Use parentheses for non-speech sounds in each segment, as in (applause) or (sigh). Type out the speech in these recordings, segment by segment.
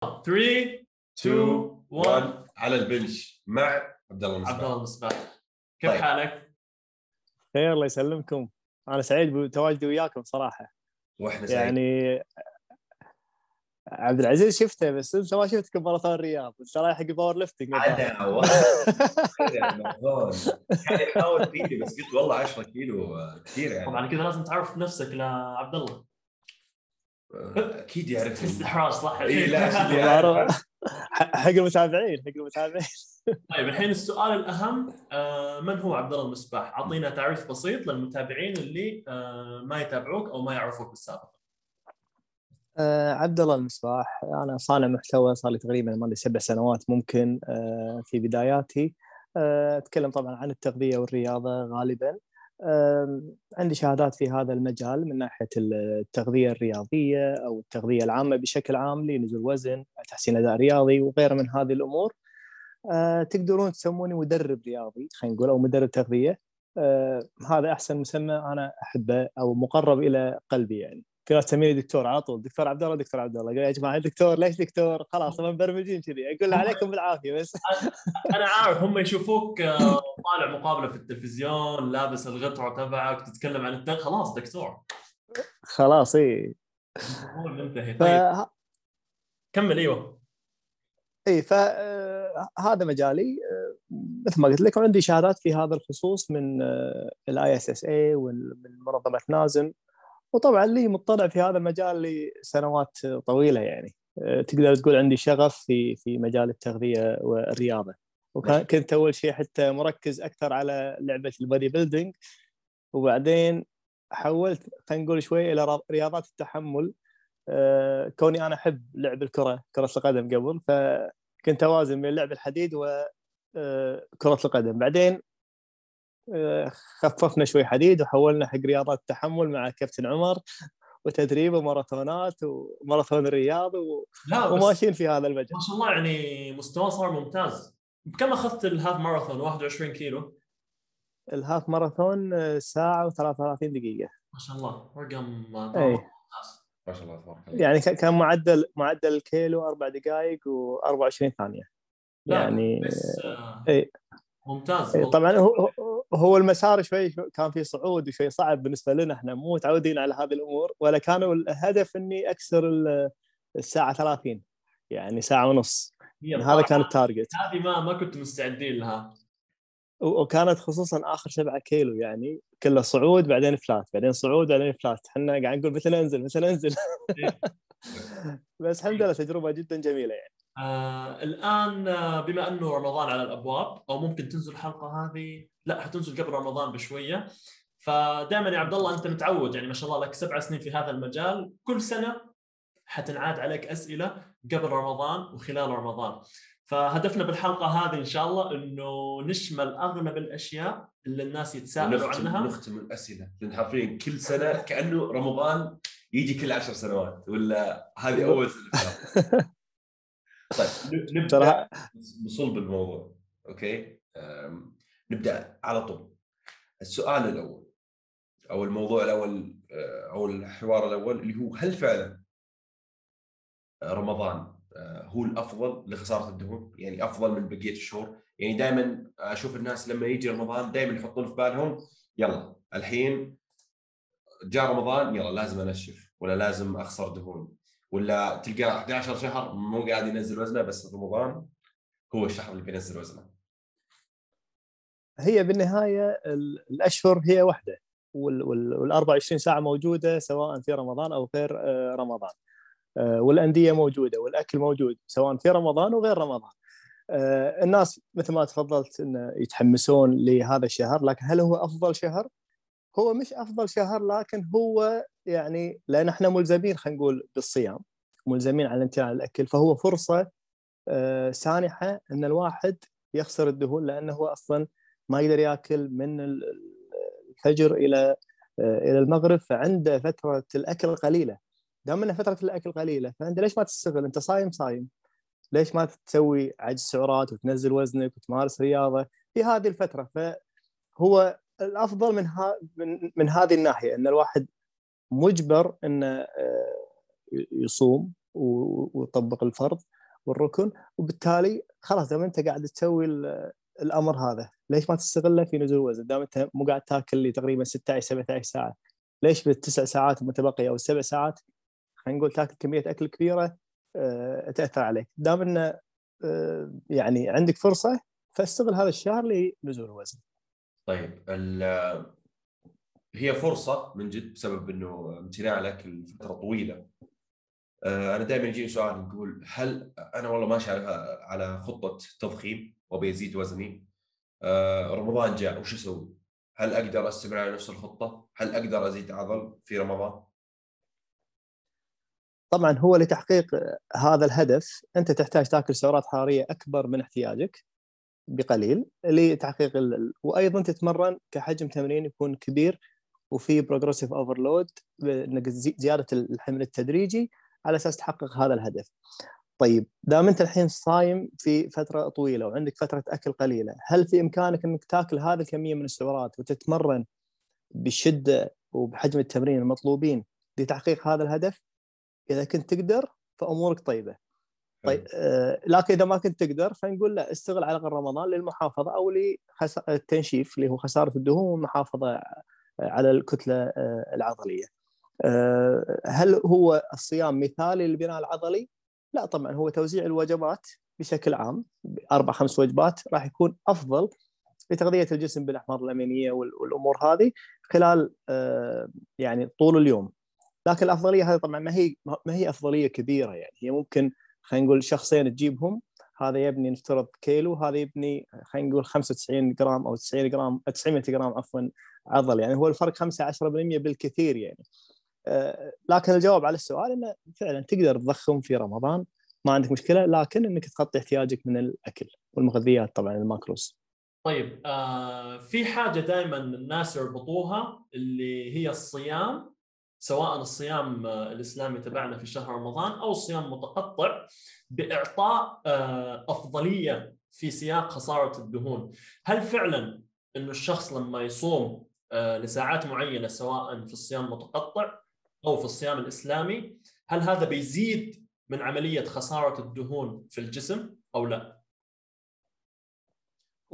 3 2 1 على ال bench. مع عبد الله عبد المصباح. الله المصباح. كيف طيب. حالك؟ خير الله يسلمكم. أنا سعيد بتواجدي وياكم صراحة. وإحنا سعيد. يعني عبد العزيز شفته بس أنت ما شفتك بماراثون الرياض. أنت رايح حق powerlifting أنا والله. كان (laughs) يحاول فيني بس قلت والله 10 كيلو كثير يعني. طبعا كذا لازم تعرف نفسك لعبد الله. أكيد يعرف استحراج صح؟ إي، لا،. (laughs) حق المتابعين حق المتابعين طيب الحين السؤال الأهم آه من هو عبد الله المصباح؟ أعطينا تعريف بسيط للمتابعين اللي آه ما يتابعوك أو ما يعرفوك بالسابق. آه، عبد الله المصباح أنا صانع محتوى صار لي تقريبا ما سبع سنوات ممكن في بداياتي أتكلم طبعا عن التغذية والرياضة غالبا عندي شهادات في هذا المجال من ناحية التغذية الرياضية أو التغذية العامة بشكل عام لنزول وزن تحسين أداء رياضي وغيره من هذه الأمور. آه، تقدرون تسموني مدرب رياضي خلينا نقول أو مدرب تغذية. آه، هذا أحسن مسمى أنا أحبه أو مقرب إلى قلبي يعني. ناس تسميني دكتور على طول دكتور عبد الله دكتور عبد الله. قال يا جماعة دكتور؟ ليش دكتور؟ خلاص هم مبرمجين كذي. أقول عليكم (laughs) بالعافية بس. أنا عارف هم يشوفوك آه، طالع مقابلة في التلفزيون لابس الغطره تبعك تتكلم عن التغ خلاص دكتور. خلاص اي ف... طيب. كمل إيوه. اي فهذا مجالي آه، مثل ما قلت لك وعندي شهادات في هذا الخصوص من ال ISSA ومن منظمة NASM. وطبعا لي مطلع في هذا المجال لسنوات طويلة يعني. آه، تقدر تقول عندي شغف في في مجال التغذية والرياضة. وكنت أول شيء حتى مركز أكثر على لعبة ال bodybuilding. وبعدين حولت خلينا نقول شوي إلى رياضات التحمل. آه، كوني أنا أحب لعب الكرة كرة القدم قبل. فكنت أوازن بين لعب الحديد وكره القدم. بعدين آه، خففنا شوي حديد وحولنا حق رياضات التحمل مع كابتن عمر وتدريب وماراثونات وماراثون الرياض و- وماشيين في هذا المجال. ما شاء الله يعني مستوى صار ممتاز. بكم أخذت ال half marathon؟ 21 كيلو. ال half marathon آه، ساعة و33 دقيقة. ما شاء الله رقم اي ممتاز. ما شاء الله تبارك الله. يعني كان معدل معدل الكيلو أربع دقائق و24 ثانية. لا، يعني بس آه، إي. ممتاز. إيه، طبعا هو هو- المسار شوي كان في صعود وشوي صعب بالنسبة لنا إحنا مو متعودين على هذه الأمور ولا كانوا الهدف إني أكسر ال- الساعة 30 يعني ساعة ونص. يعني هذا كان التارجت. هذه ما ما كنتوا مستعدين لها. وكانت خصوصا آخر 7 كيلو يعني كله صعود بعدين فلات بعدين صعود بعدين فلات إحنا قاعد نقول متى ننزل متى ننزل (laughs) بس الحمد لله تجربة جدا جميلة يعني. آه الآن آه، بما أنه رمضان على الأبواب أو ممكن تنزل الحلقة هذه؟ لا حتنزل قبل رمضان بشوية. فدائما يا عبد الله أنت متعود يعني ما شاء الله لك سبع سنين في هذا المجال. كل سنة حتنعاد عليك أسئلة قبل رمضان وخلال رمضان. فهدفنا بالحلقة هذه إن شاء الله إنه نشمل اغلب الاشياء اللي الناس يتساءلوا عنها. نختم الأسئلة. لأن حرفيا كل سنة كأنه رمضان يجي كل عشر سنوات. ولا هذه أول سنة. (laughs) طيب نبدأ بصلب الموضوع أوكي؟ نبدأ على طول. السؤال الأول أو الموضوع الأول أه، أو الحوار الأول اللي هو هل فعلا رمضان أه، هو الأفضل لخسارة الدهون يعني أفضل من بقية الشهور. يعني دائما أشوف الناس لما يجي رمضان دائما يحطون في بالهم يلا الحين جاء رمضان يلا لازم أنشف ولا لازم أخسر دهون ولا تلقى 11 شهر مو قاعد ينزل وزنه بس رمضان هو الشهر اللي بينزل وزنه. هي بالنهاية ال- الأشهر هي واحدة وال وال- وال 24 ساعة موجودة سواء في رمضان أو غير آه، رمضان. آه، والأندية موجودة والأكل موجود سواء في رمضان وغير رمضان آه، الناس مثل ما تفضلت انه يتحمسون لهذا الشهر لكن هل هو أفضل شهر؟ هو مش أفضل شهر لكن هو يعني لأن إحنا ملزمين خلينا نقول بالصيام ملزمين على الامتناع عن الأكل فهو فرصة آه، سانحة إن الواحد يخسر الدهون لأنه هو أصلا ما يقدر يأكل من ال- الفجر إلى آه، إلى المغرب فعنده فترة الأكل قليلة دام ان فترة الأكل قليلة فأنت ليش ما تستغل؟ أنت صايم صايم. ليش ما تسوي عجز سعرات وتنزل وزنك وتمارس رياضة؟ في هذه الفترة. فهو الأفضل من ها من, من هذه الناحية إن الواحد مجبر إنه آه، يصوم وتطبق الفرض والركن وبالتالي خلاص دام أنت قاعد تسوي الأمر هذا ليش ما تستغله في نزول الوزن دام أنت مو قاعد تاكل لي تقريبا 16 17 ساعة ليش بالتسع ساعات المتبقية أو السبع ساعات خلينا نقول تاكل كمية أكل كبيرة آه، تأثر عليك دام إنه آه، يعني عندك فرصة فاستغل هذا الشهر لنزول الوزن. طيب هي فرصة من جد بسبب إنه امتناع الاكل فتره طويلة. آه، أنا دائما يجيني سؤال نقول هل أنا والله ماشي على على خطة تضخيم وأبي أزيد وزني رمضان جاء وش أسوي؟ هل أقدر أستمر على نفس الخطة؟ هل أقدر أزيد عضل في رمضان؟ طبعا هو لتحقيق هذا الهدف أنت تحتاج تاكل سعرات حرارية أكبر من احتياجك بقليل لتحقيق ال... وأيضا تتمرن كحجم تمرين يكون كبير وفي progressive overload زيادة الحمل التدريجي على أساس تحقق هذا الهدف. طيب دام أنت الحين صايم في فترة طويلة وعندك فترة أكل قليلة، هل في إمكانك أنك تاكل هذه الكمية من السعرات وتتمرن بشدة وبحجم التمرين المطلوبين لتحقيق هذا الهدف؟ إذا كنت تقدر فأمورك طيبة طيب آه لكن إذا ما كنت تقدر فنقول لا استغل على الأقل رمضان للمحافظة أو للتنشيف اللي هو خسارة الدهون والمحافظة على الكتلة آه العضلية. آه هل هو الصيام مثالي للبناء العضلي؟ لا طبعا هو توزيع الوجبات بشكل عام أربع خمس وجبات راح يكون أفضل لتغذية الجسم بالأحماض الأمينية والأمور هذه خلال آه، يعني طول اليوم لكن الأفضلية هذه طبعا ما هي ما هي أفضلية كبيرة يعني. هي ممكن خلينا نقول شخصين تجيبهم هذا يبني نفترض كيلو هذا يبني خلينا نقول 95 جرام أو 90 جرام 900 جرام عفوا عضل يعني هو الفرق 5 10% بالكثير يعني. آه، لكن الجواب على السؤال إنه فعلا تقدر تضخم في رمضان ما عندك مشكلة لكن إنك تغطي احتياجك من الأكل والمغذيات طبعا ال macros. طيب آه في حاجة دائما الناس يربطوها اللي هي الصيام سواء الصيام الإسلامي تبعنا في شهر رمضان أو الصيام متقطع بإعطاء آه، أفضلية في سياق خسارة الدهون، هل فعلا إنه الشخص لما يصوم آه، لساعات معينة سواء في الصيام المتقطع أو في الصيام الإسلامي، هل هذا بيزيد من عملية خسارة الدهون في الجسم أو لا؟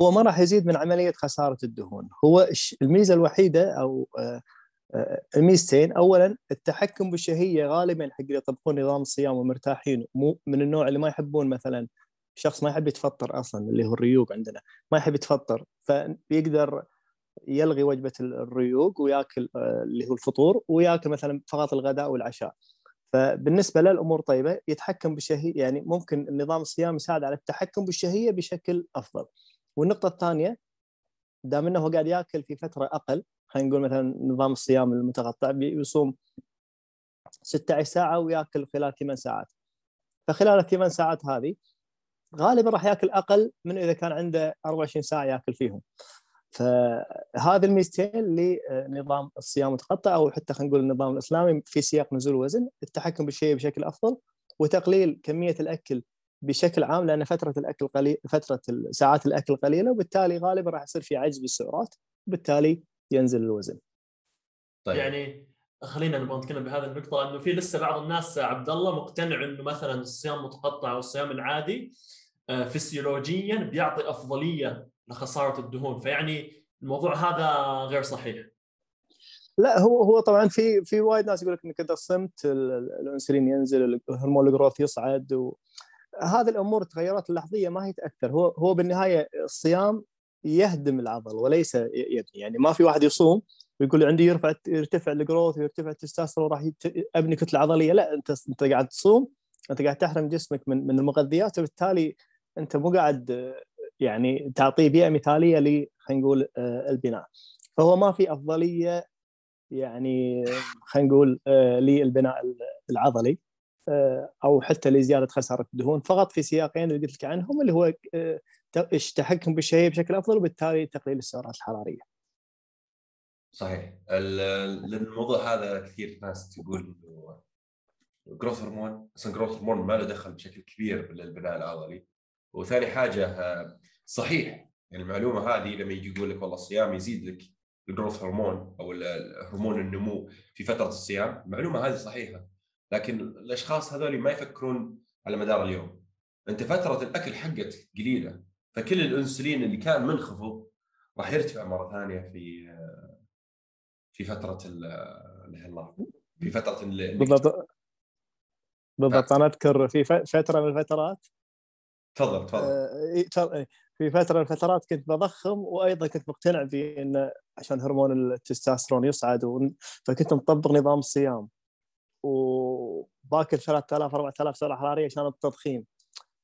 هو ما راح يزيد من عملية خسارة الدهون، هو الميزة الوحيدة أو آه، الميزتين. اولا التحكم بالشهية غالبا حق اللي يطبقون نظام الصيام ومرتاحين مو من النوع اللي ما يحبون مثلا شخص ما يحب يتفطر أصلا اللي هو الريوق عندنا ما يحب يتفطر فيقدر يلغي وجبة الريوق ويأكل آه، اللي هو الفطور ويأكل مثلا فقط الغداء والعشاء. فبالنسبة له الأمور طيبة يتحكم بالشهية يعني ممكن النظام الصيام يساعد على التحكم بالشهية بشكل أفضل. والنقطة الثانية دام إنه قاعد يأكل في فترة أقل خلينا نقول مثلا نظام الصيام المتقطع بيصوم 16 ساعة ويأكل خلال 8 ساعات. فخلال الثمان ساعات هذه غالبا راح يأكل أقل من إذا كان عنده 24 ساعة يأكل فيهم. فهذه الميزتين لنظام الصيام المتقطع أو حتى خلينا نقول النظام الإسلامي في سياق نزول الوزن التحكم بالشيء بشكل أفضل وتقليل كمية الأكل بشكل عام لأن فترة الأكل قليل فترة ساعات الأكل قليلة وبالتالي غالبا راح يصير في عجز بالسعرات وبالتالي ينزل الوزن. طيب. يعني خلينا نبغى نتكلم بهذه النقطة إنه في لسه بعض الناس عبد الله مقتنع إنه مثلا الصيام المتقطع أو الصيام العادي آه، فسيولوجيا بيعطي أفضلية لخسارة الدهون. فيعني الموضوع هذا غير صحيح. لا هو هو طبعا في في وايد ناس يقول لك إنك اذا صمت الإنسولين ينزل الهرمون الجروث يصعد و... هذه الأمور التغيرات اللحظية ما هي تأثر. هو هو بالنهاية الصيام يهدم العضل وليس يبني يعني ما في واحد يصوم ويقول عندي يرفع يرتفع الجروث ويرتفع التستوستيرون راح ابني كتله عضليه لا أنت أنت قاعد تصوم أنت قاعد تحرم جسمك من من المغذيات وبالتالي أنت مو قاعد يعني تعطيه بيئة مثالية ل خلينا نقول آه، البناء. فهو ما في أفضلية يعني خلينا نقول آه، للبناء العضلي. آه، أو حتى لزياده خسارة الدهون فقط في سياقين اللي قلت لك عنهم اللي هو التحكم بالشيء بشكل أفضل وبالتالي تقليل السعرات الحرارية. صحيح. الموضوع هذا كثير ناس تقول إنه جروث هرمون أصلا جروث هرمون ما له دخل بشكل كبير بالبناء العضلي. وثاني حاجة صحيح يعني المعلومة هذه لما يجي يقول لك والله الصيام يزيد لك الجروث هرمون أو هرمون النمو في فترة الصيام المعلومة هذه صحيحة. لكن الأشخاص هذول ما يفكرون على مدار اليوم. أنت فترة الأكل حقتك قليلة فكل الأنسولين اللي كان منخفض راح يرتفع مرة ثانية في في فترة الله في فترة بالضبط. بالضبط. أنا أذكر في فترة من الفترات تفضل تفضل. آه، في فترة من الفترات كنت بضخم وأيضا كنت مقتنع بأن عشان هرمون التستوستيرون يصعد فكنت مطبق نظام الصيام. وباكل 3000 4000 سعره حرارية عشان التضخيم.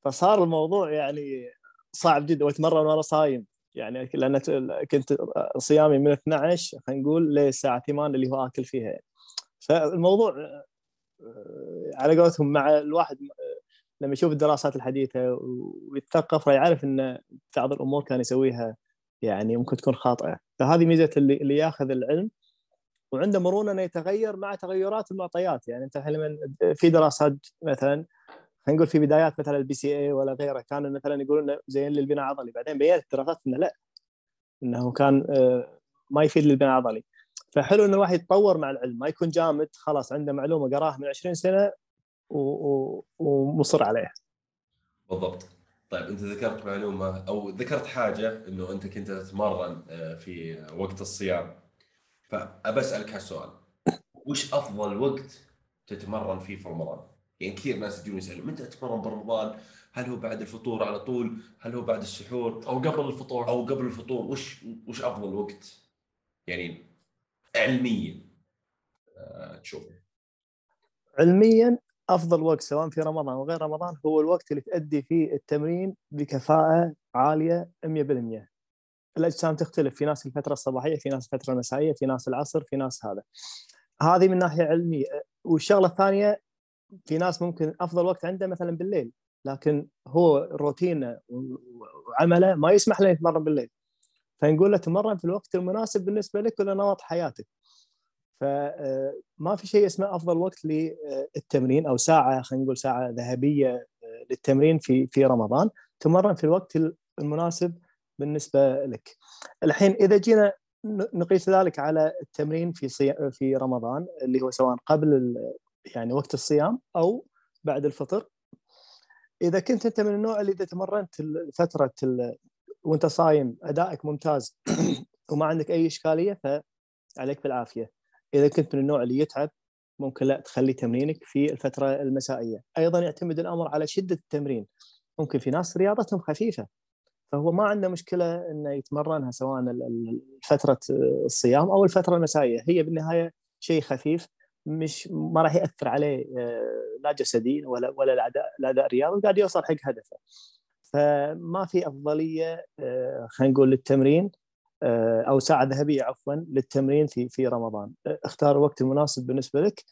فصار الموضوع يعني صعب جدا وأتمرن وأنا صايم. يعني لأن كنت صيامي من 12 خلينا نقول للساعه 8 اللي هو آكل فيها. فالموضوع آه، على قولتهم مع الواحد لما يشوف الدراسات الحديثة ويتثقف يعرف إن بعض الأمور كان يسويها يعني ممكن تكون خاطئة. فهذه ميزة اللي, اللي ياخذ العلم. وعنده مرونة إنه يتغير مع تغيرات المعطيات. يعني أنت لما في دراسات مثلا خلينا نقول في بدايات مثلا ال BCAA ولا غيره كانوا مثلا يقولون زين للبناء العضلي بعدين بينت الدراسات إنه لا إنه كان آه، ما يفيد للبناء العضلي فحلو ان الواحد يتطور مع العلم. ما يكون جامد خلاص عنده معلومة قراها من 20 سنة ومصر عليها بالضبط. طيب أنت ذكرت معلومة أو ذكرت حاجة إنه أنت كنت تتمرن آه، في وقت الصيام. فأبى أسألك هالسؤال وش أفضل وقت تتمرن فيه في رمضان؟ يعني كثير ناس يجون يسألون متى تتمرن برمضان؟ هل هو بعد الفطور على طول؟ هل هو بعد السحور؟ أو قبل الفطور أو قبل الفطور وش وش أفضل وقت؟ يعني علميا آه، تشوفه علميا أفضل وقت سواء في رمضان أو غير رمضان هو الوقت اللي تؤدي فيه التمرين بكفاءة عالية 100% الأجسام تختلف. في ناس الفترة الصباحية في ناس الفترة المسائية في ناس العصر في ناس هذا. هذه من ناحية علمية. والشغلة الثانية في ناس ممكن أفضل وقت عنده مثلا بالليل لكن هو روتينه وعمله ما يسمح له يتمرن بالليل. فنقول له تمرن في الوقت المناسب بالنسبة لك ولنمط حياتك. فما في شيء اسمه أفضل وقت للتمرين أو ساعة خلينا نقول ساعة ذهبية للتمرين في في رمضان. تمرن في الوقت المناسب بالنسبة لك. الحين إذا جينا نقيس ذلك على التمرين في صي... في رمضان اللي هو سواء قبل يعني وقت الصيام أو بعد الفطر. إذا كنت أنت من النوع اللي إذا تمرنت فترة ال... وأنت صايم أدائك ممتاز (clears throat) وما عندك أي إشكالية فعليك بالعافية. إذا كنت من النوع اللي يتعب ممكن لا تخلي تمرينك في الفترة المسائية. أيضا يعتمد الأمر على شدة التمرين. ممكن في ناس رياضتهم خفيفة فهو ما عنده مشكلة إنه يتمرنها سواء فترة الصيام أو الفترة المسائية. هي بالنهاية شيء خفيف مش ما راح يأثر عليه آه، لا جسديا ولا ولا الاداء الأداء الرياضي قاعد يوصل حق هدفه. فما في أفضلية آه، خلينا نقول للتمرين آه، أو ساعة ذهبية عفوا للتمرين في في رمضان. اختار الوقت المناسب بالنسبة لك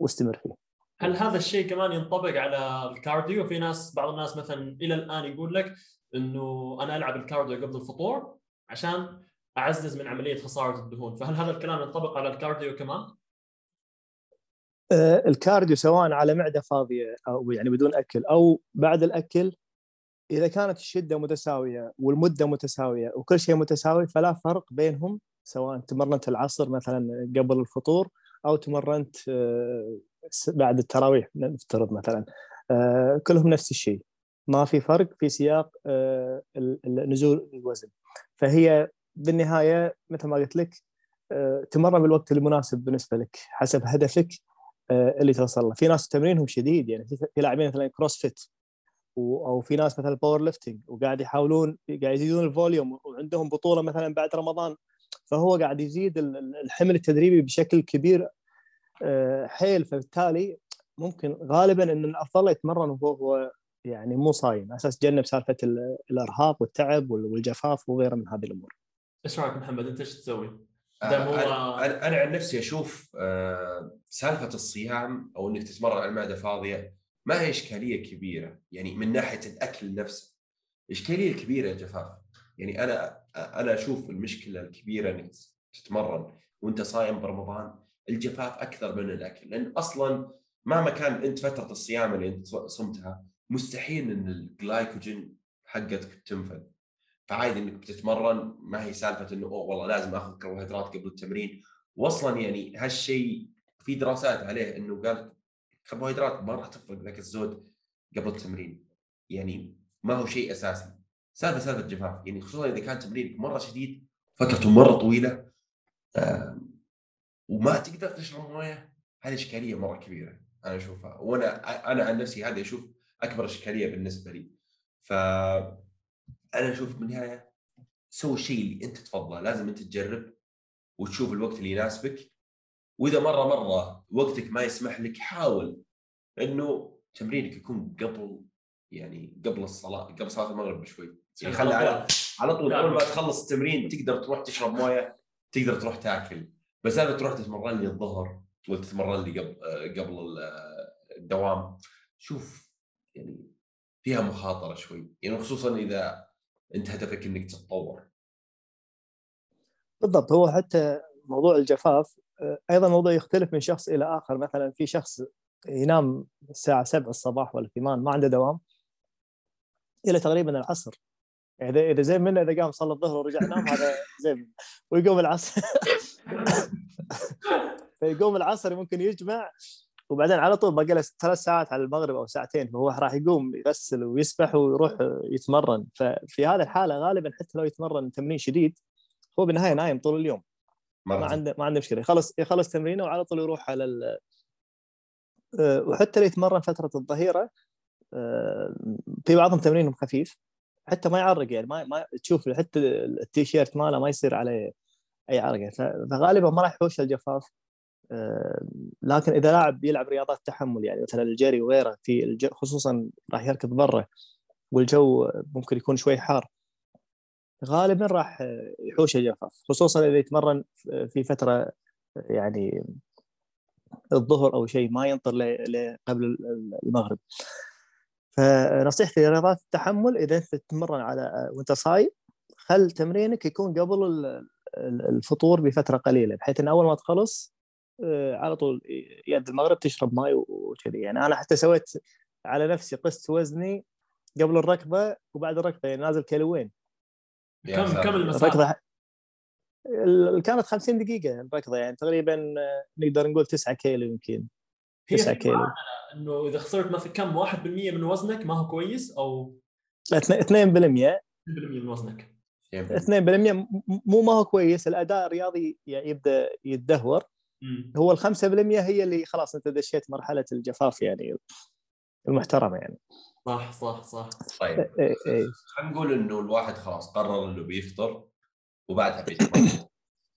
واستمر فيه. هل هذا الشيء كمان ينطبق على ال cardio؟ في ناس بعض الناس مثلا إلى الآن يقول لك إنه أنا ألعب ال cardio قبل الفطور عشان أعزز من عملية خسارة الدهون فهل هذا الكلام ينطبق على ال cardio كمان؟ آه، الكارديو سواء على معدة فاضية أو يعني بدون أكل أو بعد الأكل إذا كانت الشدة متساوية والمدة متساوية وكل شيء متساوي فلا فرق بينهم سواء تمرنت العصر مثلا قبل الفطور أو تمرنت آه، بعد التراويح نفترض مثلا. آه، كلهم نفس الشيء. ما في فرق في سياق آه، نزول الوزن. فهي بالنهاية مثل ما قلت لك تمرن بالوقت المناسب بالنسبة لك حسب هدفك اللي توصل له. في ناس تمرينهم شديد يعني في لاعبين مثلا CrossFit أو في ناس مثلا powerlifting وقاعد يحاولون قاعد يزيدون ال volume وعندهم بطولة مثلا بعد رمضان. فهو قاعد يزيد الحمل التدريبي بشكل كبير آه، حيل فبالتالي ممكن غالبا إن الأفضل يتمرن وهو يعني مو صايم على أساس يتجنب سالفة الأرهاق والتعب والجفاف وغيره من هذه الأمور. إيش رأيك محمد أنت إيش تسوي؟ آه، أنا, أنا عن نفسي أشوف آه، سالفة الصيام أو إنك تتمرن على المعدة فاضية ما هي إشكالية كبيرة يعني من ناحية الأكل نفسه إشكالية كبيرة جفاف يعني أنا أنا أشوف المشكلة الكبيرة إنك تتمرن وأنت صايم برمضان الجفاف أكثر من الأكل لأن أصلا مهما كان أنت فترة الصيام اللي أنت صمتها مستحيل إن الجلايكوجين حقتك تنفذ فعادي إنك بتتمرن ما هي سالفة إنه أوه والله لازم آخذ كربوهيدرات قبل التمرين. واصلا يعني هالشيء في دراسات عليه إنه قال الكربوهيدرات ما راح تفرق ذاك الزود قبل التمرين. يعني ما هو شيء أساسي. سالفة سالفة جفاف يعني خصوصا إذا كان تمرينك مرة شديد فترته مرة طويلة آه وما تقدر تشرب مويه هذه إشكالية مرة كبيرة أنا أشوفها. وأنا أنا عن نفسي هذا أشوف أكبر إشكالية بالنسبة لي. ف أنا أشوف بالنهايه سوي الشيء اللي أنت تفضله لازم أنت تجرب وتشوف الوقت اللي يناسبك. وإذا مرة مرة وقتك ما يسمح لك حاول إنه تمرينك يكون قبل يعني قبل الصلاة قبل صلاة المغرب بشوي. يعني خلي على على طول اول ما تخلص التمرين تقدر تروح تشرب مويه تقدر تروح تاكل. بس أنا تروح تتمرن لي الظهر ولا تتمرن لي قبل قبل الدوام. شوف يعني فيها مخاطرة شوي. يعني خصوصا إذا أنت هدفك إنك تتطور. بالضبط. هو حتى موضوع الجفاف أيضا موضوع يختلف من شخص إلى آخر. مثلا في شخص ينام الساعة 7 الصباح ولا 8 ما عنده دوام إلى تقريبا العصر. إذا إذا زين منه إذا قام صلى الظهر ورجع نام هذا زين ويقوم العصر. (laughs) (coughs) فيقوم العصر ممكن يجمع وبعدين على طول باقي له ثلاث ساعات على المغرب أو ساعتين فهو راح يقوم يغسل ويسبح ويروح يتمرن. ففي هذه الحالة غالبا حتى لو يتمرن تمرين شديد هو بالنهاية نايم طول اليوم. ما عنده ما عنده مشكلة. يخلص يخلص تمرينه وعلى طول يروح على ال... آه، وحتى اللي يتمرن فترة الظهيرة آه، في بعضهم تمرينهم خفيف حتى ما يعرق يعني ما, ما تشوف حتى التيشيرت ماله ما يصير عليه أي عرق فغالبا ما راح يحوش الجفاف. آه، لكن إذا لاعب يلعب رياضات تحمل يعني مثلا الجري وغيره في خصوصا راح يركض برا والجو ممكن يكون شوي حار غالبا راح يحوش الجفاف. خصوصا إذا يتمرن في فترة يعني الظهر أو شيء ما ينطر قبل المغرب. فنصيحتي لرياضات التحمل إذا أنت تتمرن على وأنت صايم خل تمرينك يكون قبل الفطور بفترة قليلة بحيث إن أول ما تخلص آه، على طول يأذن المغرب تشرب ماي وكذي. يعني أنا حتى سويت على نفسي قست وزني قبل الركضه وبعد الركضه يعني نازل كيلوين. كم كم المسافه؟ كانت 50 دقيقة الركضه يعني تقريبا آه، نقدر نقول 9 كيلو يمكن. 9 كيلو. إنه إذا خسرت مثلا كم؟ 1% من وزنك ما هو كويس أو 2% 2% من وزنك؟ 2% مو ما هو كويس الأداء الرياضي يبدأ يتدهور. هو ال 5% هي اللي خلاص أنت دشيت مرحلة الجفاف يعني المحترمة يعني. صح صح صح. طيب. إيه إيه. خلينا نقول إنه الواحد خلاص قرر إنه بيفطر وبعدها بيتمرن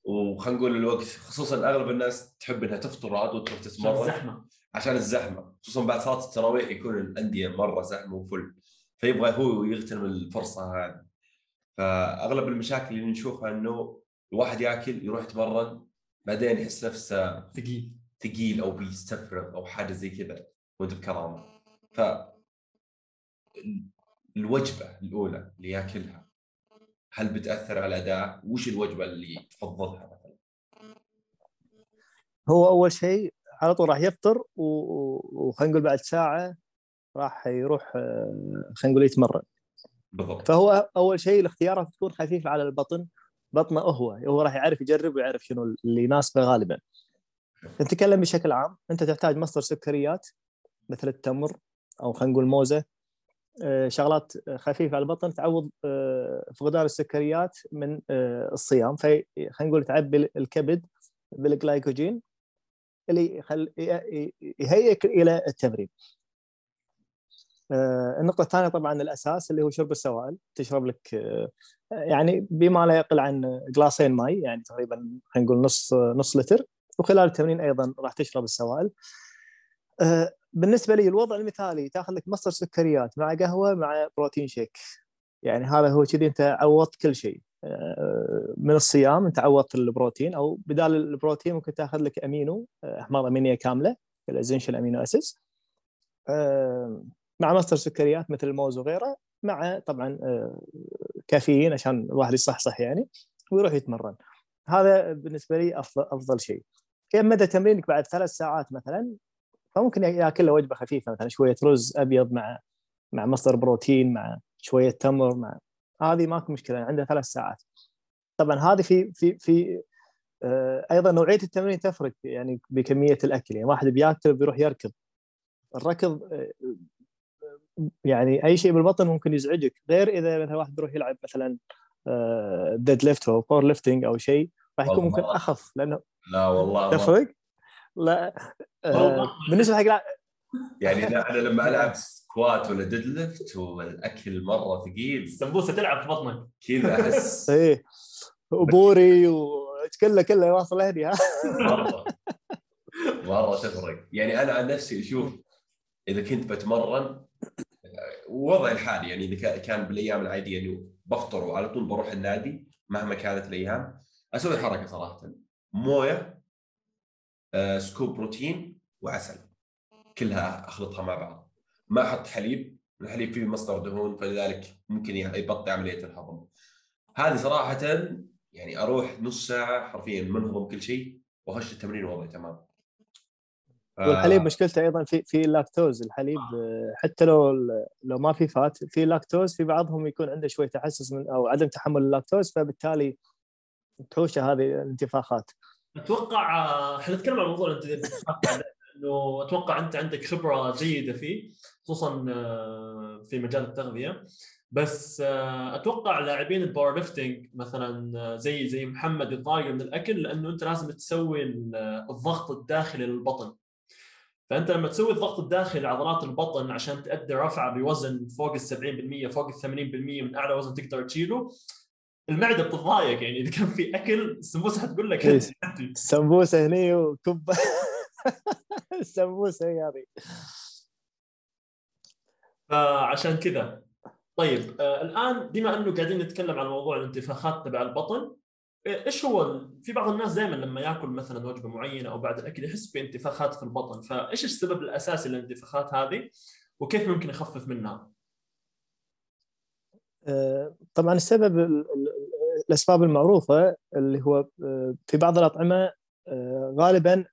وخلينا نقول الوقت خصوصا أغلب الناس تحب إنها تفطر وعاد وتروح تتمرن. عشان الزحمة. عشان الزحمة. خصوصا بعد صلاة التراويح يكون الأندية مرة زحمة وفل. فيبغى هو يغتنم الفرصة هذه. فأغلب المشاكل اللي نشوفها إنه الواحد ياكل يروح يتمرن بعدين يحس نفسه ثقيل ثقيل أو بيستفرغ أو حاجة زي كذا وانت بكرامه ف الوجبة الأولى اللي ياكلها هل بتأثر على الأداء؟ وش الوجبة اللي تفضلها مثلا؟ هو أول شيء على طول راح يفطر وخلينا نقول بعد ساعة راح يروح خلينا نقول يتمرن بالضبط. فهو أول شيء الاختيارات تكون خفيفة على البطن بطنه هو هو راح يعرف يجرب ويعرف شنو اللي يناسبه غالبا. نتكلم بشكل عام أنت تحتاج مصدر سكريات مثل التمر أو خلينا نقول موزة آه، شغلات خفيفة على البطن تعوض آه، فقدان السكريات من آه، الصيام. في خلينا نقول تعبي الكبد بالجلايكوجين اللي يهيئك إلى التمرين. النقطة الثانية طبعا الأساس اللي هو شرب السوائل. تشرب لك يعني بما لا يقل عن glass ين ماي يعني تقريبا خلينا نقول نص نص لتر. وخلال التمرين أيضا راح تشرب السوائل. بالنسبة لي الوضع المثالي تاخذ لك مصدر سكريات مع قهوة مع protein shake. يعني هذا هو كذي أنت عوضت كل شيء. آه، من الصيام أنت عوضت البروتين أو بدال البروتين ممكن تاخذ لك أمينو آه، أحماض أمينية كاملة ال essential amino acids مع مصدر سكريات مثل الموز وغيره مع طبعا آه، كافيين عشان الواحد يصحصح يعني ويروح يتمرن. هذا بالنسبة لي افضل أفضل شيء. كم مدى تمرينك بعد ثلاث ساعات مثلا فممكن ياكل له وجبة خفيفة مثلا شوية رز أبيض مع مع مصدر بروتين مع شوية تمر مع هذه ماكو مشكلة عنده ثلاث ساعات. طبعا هذه في في في آه، أيضا نوعية التمرين تفرق يعني بكمية الأكل يعني واحد بيأكل بيروح يركض. الركض آه، يعني أي شيء بالبطن ممكن يزعجك غير إذا مثلا واحد بيروح يلعب مثلا deadlift أو powerlifting أو شيء راح يكون ممكن أخف لأنه لا والله تفرق؟ لا آه بالنسبة حق يعني أنا لما (laughs) ألعب squat ولا deadlift والأكل مرة ثقيل السمبوسه تلعب في بطنك. كذا أحس. (laughs) إيه وبوربي وكله كله واصل هدي ها؟ مرة. (laughs) مرة تفرق. يعني أنا عن نفسي أشوف إذا كنت بتمرن وضعي الحالي يعني إذا كان بالأيام العادية يعني بفطر وعلى طول بروح النادي مهما كانت الأيام أسوي حركة صراحة. موية آه، سكوب بروتين وعسل. كلها أخلطها مع بعض. ما أحط حليب الحليب فيه مصدر دهون فلذلك ممكن يبطئ عملية الهضم. هذه صراحة يعني أروح نص ساعة حرفيا منهضم كل شيء وأخش التمرين وضعي تمام. والحليب مشكلته أيضا في في اللاكتوز الحليب آه. حتى لو لو ما في فات في لاكتوز في بعضهم يكون عنده شوي تحسس من أو عدم تحمل اللاكتوز فبالتالي تحوشه هذه الانتفاخات. أتوقع آه، إحنا نتكلم عن موضوع الانتفاخات انه أتوقع أنت عندك خبرة جيدة فيه خصوصا آه، في مجال التغذية. بس آه، أتوقع لاعبين ال powerlifting مثلا آه، زي زي محمد يتضايقوا من الأكل لأنه أنت لازم تسوي الضغط الداخلي للبطن. فأنت لما تسوي الضغط الداخلي لعضلات البطن عشان تؤدي رفعة بوزن فوق ال 70% فوق ال 80% من أعلى وزن تقدر تشيله المعدة بتتضايق. يعني إذا كان في أكل السمبوسة حتقول لك (laughs) السمبوسة هني وكب (laughs) السمبوسة هي هذه فعشان كذا. طيب آه الآن بما إنه قاعدين نتكلم عن موضوع الانتفاخات تبع البطن إيش هو في بعض الناس دائما لما يأكل مثلا وجبة معينة أو بعد الأكل يحس بانتفاخات في البطن. فإيش السبب الأساسي للانتفاخات هذه؟ وكيف ممكن يخفف منها؟ آه، طبعا السبب الأسباب المعروفة اللي هو آه، في بعض الأطعمة آه، غالبا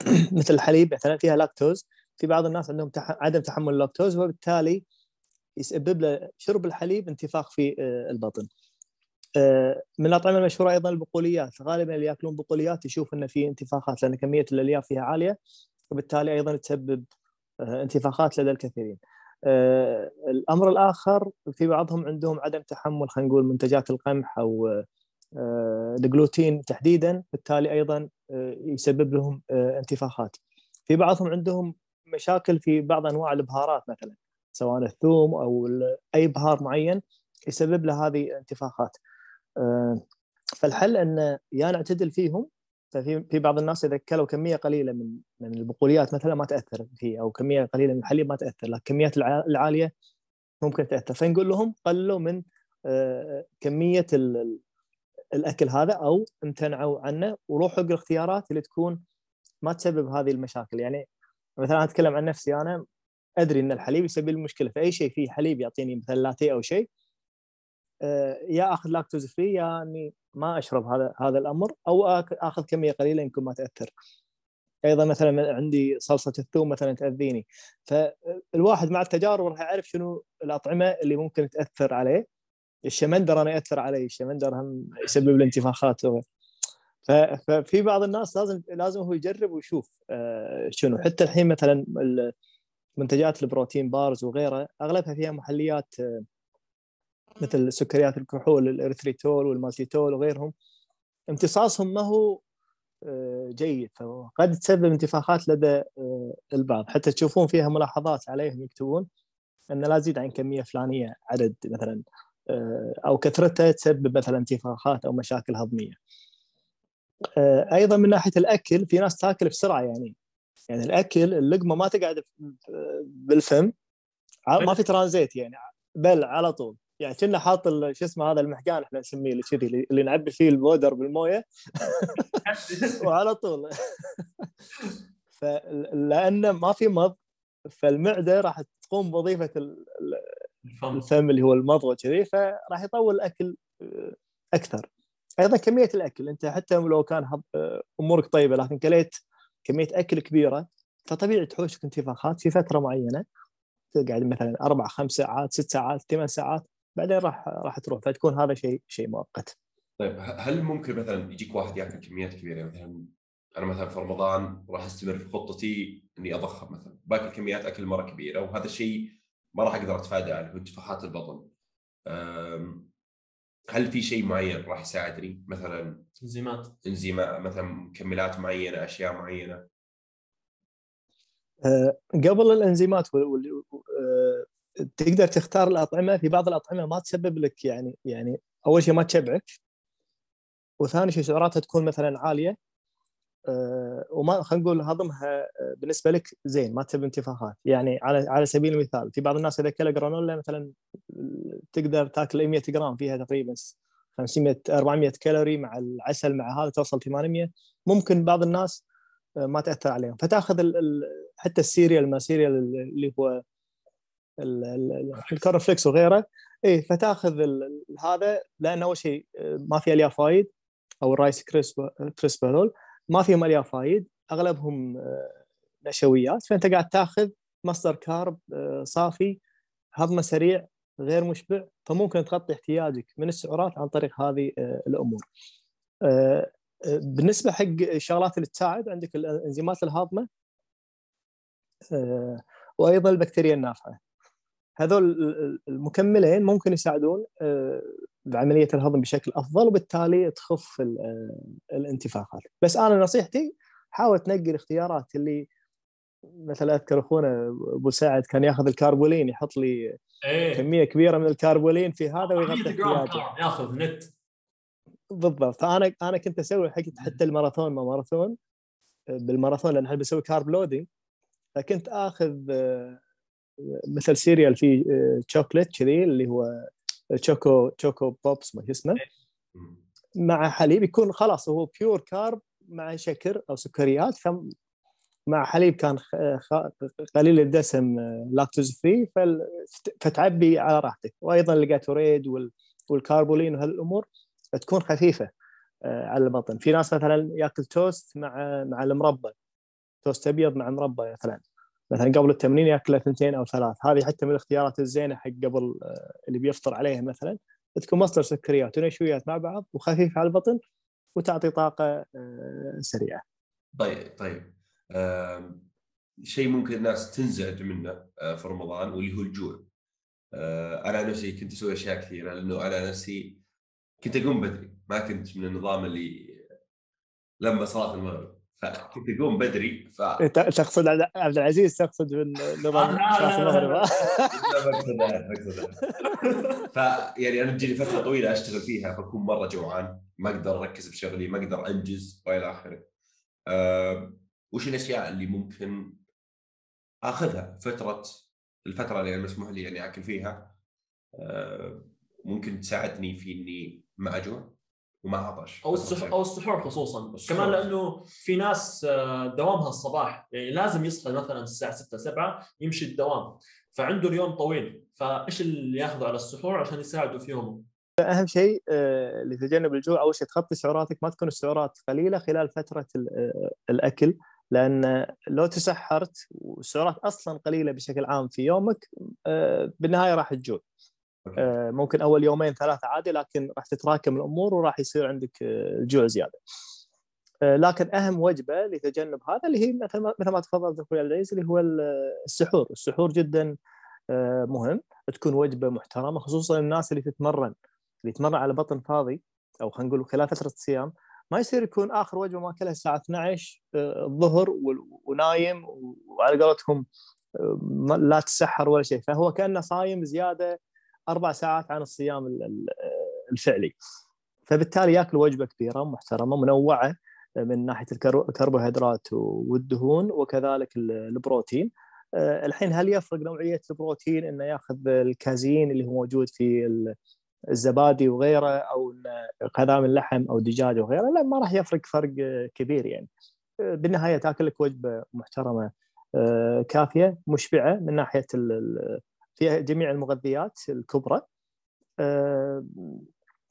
(clears throat) مثل الحليب مثلا فيها لاكتوز. في بعض الناس عندهم عدم تحمل اللاكتوز وبالتالي يسبب له شرب الحليب انتفاخ في البطن. من الأطعمة المشهورة أيضا البقوليات. غالبا اللي يأكلون بقوليات يشوف إن في انتفاخات لأن كمية الألياف فيها عالية وبالتالي أيضا تسبب آه، انتفاخات لدى الكثيرين. الأمر الآخر في بعضهم عندهم عدم تحمل خلينا نقول منتجات القمح أو الجلوتين تحديدا بالتالي أيضا يسبب لهم انتفاخات. في بعضهم عندهم مشاكل في بعض أنواع البهارات مثلا سواء الثوم أو أي بهار معين يسبب له هذه الانتفاخات. آه، فالحل أن يا نعتدل فيهم ففي في بعض الناس إذا اكلوا كمية قليلة من من البقوليات مثلا ما تأثر فيه أو كمية قليلة من الحليب ما تأثر لكن الكميات العالية ممكن تأثر. فنقول لهم قللوا من آه، كمية الأكل هذا أو امتنعوا عنه وروحوا بالاختيارات اللي تكون ما تسبب هذه المشاكل. يعني مثلا أتكلم عن نفسي أنا أدري إن الحليب يسبب لي مشكلة فأي شيء فيه حليب يعطيني مثلا لاتيه أو شيء آه، يا آخذ lactose free يا اني ما أشرب هذا هذا الأمر أو آخذ كمية قليلة يمكن ما تأثر. أيضا مثلا عندي صلصة الثوم مثلا تأذيني. فالواحد مع التجارب راح يعرف شنو الأطعمة اللي ممكن تأثر عليه. الشمندر أنا يأثر علي الشمندر هم يسبب لي انتفاخات ففي بعض الناس لازم لازم هو يجرب ويشوف آه، شنو. حتى الحين مثلا منتجات ال protein bars وغيرها أغلبها فيها محليات آه، مثل سكريات الكحول ال erythritol وال maltitol وغيرهم امتصاصهم ما هو آه، جيد. فقد تسبب انتفاخات لدى آه، البعض. حتى تشوفون فيها ملاحظات عليهم يكتبون إن لا يزيد عن كمية فلانية عدد مثلا أو كثرتها تسبب مثلا انتفاخات أو مشاكل هضمية. أيضا من ناحية الأكل في ناس تأكل بسرعة يعني. يعني الأكل اللقمة ما تقعد بالفم ما في ترانزيت يعني بل على طول. يعني كنا حاط شو اسمه هذا المحقان إحنا نسميه اللي كذي اللي نعبي فيه البودر بالموية. (laughs) وعلى طول. (laughs) فلانه ما في مضغ فالمعدة راح تقوم بوظيفة الفم. اللي هو المضغ كذي فراح يطول الأكل آه، أكثر. أيضا كمية الأكل أنت حتى لو كان آه، أمورك طيبة لكن كليت كمية أكل كبيرة فطبيعي تحوشك انتفاخات في فترة معينة. تقعد مثلا أربع خمس ساعات ست ساعات ثمان ساعات. بعدين راح راح تروح فتكون هذا شيء شيء مؤقت. طيب هل ممكن مثلا يجيك واحد ياكل كميات كبيرة؟ مثلا أنا مثلا في رمضان راح أستمر في خطتي إني أضخم مثلا باكل كميات أكل مرة كبيرة وهذا الشيء ما راح أقدر أتفادى عنه انتفاخات البطن. هل في شيء معين راح يساعدني؟ مثلا تنزيمات انزيمات مثلا مكملات معينة أشياء معينة. آه، قبل الإنزيمات وال- وال- آه، تقدر تختار الأطعمة في بعض الأطعمة ما تسبب لك يعني يعني أول شيء ما تشبعك وثاني شيء سعراتها تكون مثلا عالية آه، وما خلينا نقول هضمها آه، بالنسبة لك زين ما تسبب انتفاخات. يعني على على سبيل المثال في بعض الناس إذا كلا جرانولا مثلا تقدر تاكل 100 جرام فيها تقريبا 500 400 كالوري مع العسل مع هذا توصل 800 ممكن بعض الناس آه، ما تأثر عليهم. فتأخذ حتى ال cereal ما cereal اللي هو ال- ال- ال corn flakes وغيره اي فتاخذ هذا لأن أول شيء آه، ما في الياف وايد أو ال rice crisp crisp هذول ما فيهم الياف وايد أغلبهم آه، نشويات فأنت قاعد تاخذ مصدر كارب آه، صافي هضمة سريع غير مشبع فممكن تغطي احتياجك من السعرات عن طريق هذه الأمور. بالنسبة حق الشغلات اللي تساعد عندك الأنزيمات الهاضمه وأيضا البكتيريا النافعة. هذول ال- ال- المكملين ممكن يساعدون آه، بعملية الهضم بشكل أفضل وبالتالي تخف آه، الانتفاخات. بس أنا نصيحتي حاول تنقي الاختيارات اللي مثلا أذكر أخونا أبو سعد كان يأخذ الكاربولين يحط لي إيه. كمية كبيرة من الكاربولين في هذا 100 ويغطي احتياجه. ياخذ نت. بالضبط. فأنا أنا كنت أسوي حق حتى الماراثون ما ماراثون بالماراثون لأن إحنا بنسوي carb loading فكنت آخذ آه، مثل cereal آه، شوكليت كذي اللي هو Choco Choco Pops ما اسمه. مع حليب يكون خلاص هو pure carb مع شكر أو سكريات مع حليب كان قليل الدسم lactose free فتعبي على راحتك. وأيضا الجاتوريد وال- والكاربولين وهالأمور تكون خفيفة آه، على البطن. في ناس مثلا يأكل توست مع مع المربى. توست أبيض مع مربى مثلا. مثلا قبل التمرين ياكل ثنتين أو ثلاث. هذه حتى من الاختيارات الزينة حق قبل آه، اللي بيفطر عليها مثلا. تكون مصدر سكريات ونشويات مع بعض وخفيف على البطن وتعطي طاقة آه، سريعة. طيب طيب. شيء ممكن الناس تنزعج منه آه، في رمضان واللي هو الجوع. أنا نفسي كنت أسوي أشياء كثيرة لأنه أنا نفسي كنت أقوم بدري. ما كنت من النظام اللي لما صلاة المغرب. فكنت اقوم بدري ف تقصد عبد العزيز تقصد من لا، المغرب (laughs) لا. ف يعني أنا تجيني فترة طويلة أشتغل فيها فأكون مرة جوعان ما أقدر أركز بشغلي ما أقدر أنجز وإلى آخره. أه وش الأشياء اللي ممكن آخذها فترة الفترة اللي مسموح لي أني آكل فيها أه ممكن تساعدني في إني ما أجوع وما عطش أو السح... أو السحور خصوصا. السحور. كمان لأنه في ناس آه، دوامها الصباح يعني لازم يصحى مثلا الساعة 6 7 يمشي الدوام. فعنده اليوم طويل. فإيش اللي ياخذه على السحور عشان يساعده في يومه أهم شيء آه، لتجنب الجوع. أول شيء تخطي سعراتك. ما تكون السعرات قليلة خلال فترة ال- آه، الأكل. لأن لو تسحرت والسعرات أصلا قليلة بشكل عام في يومك بالنهاية راح تجوع. ممكن أول يومين ثلاثة عادي لكن راح تتراكم الأمور وراح يصير عندك آه، الجوع زيادة. آه، لكن أهم وجبة لتجنب هذا اللي هي مثل ما مثل ما تفضلت أخوي عبد العزيز اللي هو ال- السحور، السحور جدا آه، مهم. تكون وجبة محترمة خصوصا الناس اللي تتمرن. اللي يتمرن على بطن فاضي أو خلينا نقول خلال فترة الصيام ما يصير يكون آخر وجبة ماكلها الساعة 12 آه، الظهر ونايم وعلى قولتهم آه، ما- لا تسحر ولا شيء. فهو كأنه صايم زيادة أربع ساعات عن الصيام ال- ال- الفعلي. فبالتالي ياكل وجبة كبيرة محترمة منوعة من ناحية الكربوهيدرات والدهون وكذلك ال- البروتين. آه، الحين هل يفرق نوعية البروتين إنه ياخذ الكازين اللي هو موجود في ال- الزبادي وغيره أو قذام اللحم أو دجاج وغيره؟ لا ما راح يفرق فرق كبير يعني. آه، بالنهاية تاكل لك وجبة محترمة آه، كافية مشبعة من ناحية فيها جميع المغذيات الكبرى. آه،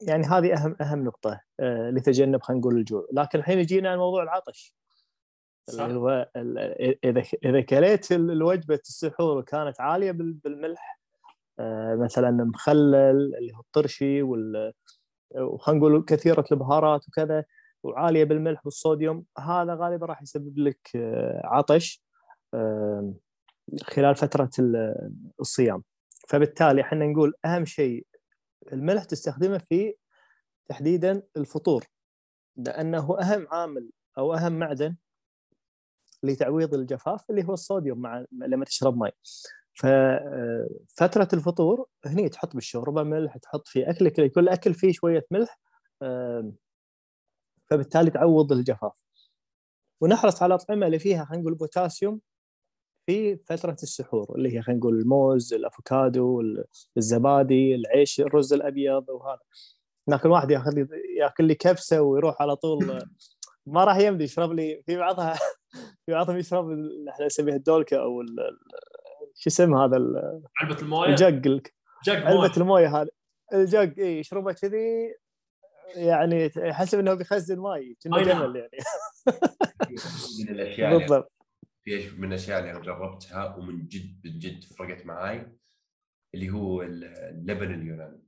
يعني هذه أهم أهم نقطة آه، لتجنب خلينا نقول الجوع. لكن الحين يجينا موضوع العطش صح. اللي هو إذا إذا كليت ال- الوجبة السحور وكانت عالية بال- بالملح آه، مثلا مخلل اللي هو الطرشي وال وخلينا نقول كثيرة البهارات وكذا وعالية بالملح والصوديوم هذا غالبا راح يسبب لك عطش. خلال فترة الصيام. فبالتالي إحنا نقول أهم شيء الملح تستخدمه في تحديدا الفطور لأنه أهم عامل أو أهم معدن لتعويض الجفاف اللي هو الصوديوم مع لما تشرب ماء ففتره الفطور هني تحط بالشوربة ملح تحط في اكلك كل اكل فيه شوية ملح فبالتالي تعوض الجفاف. ونحرص على الاطعمه اللي فيها خلينا نقول بوتاسيوم في فترة السحور اللي هي خلينا نقول الموز الأفوكادو الزبادي العيش الرز الأبيض وهذا. لكن واحد ياخذ ياكل لي كبسة ويروح على طول. (laughs) ما راح يمدي يشرب لي في بعضها (laughs) في بعضهم يشرب إحنا نسميها الدولكه أو شو اسمه هذا؟ علبة الموية؟ الجق جق علبة الموية هذه. الجق اي يشربها كذي يعني يحسب إنه بيخزن ماي كأنه جمل يعني. (laughs) من الأشياء بالضبط. في من الاشياء اللي أنا جربتها ومن جد من جد فرقت معاي اللي هو اللبن اليوناني.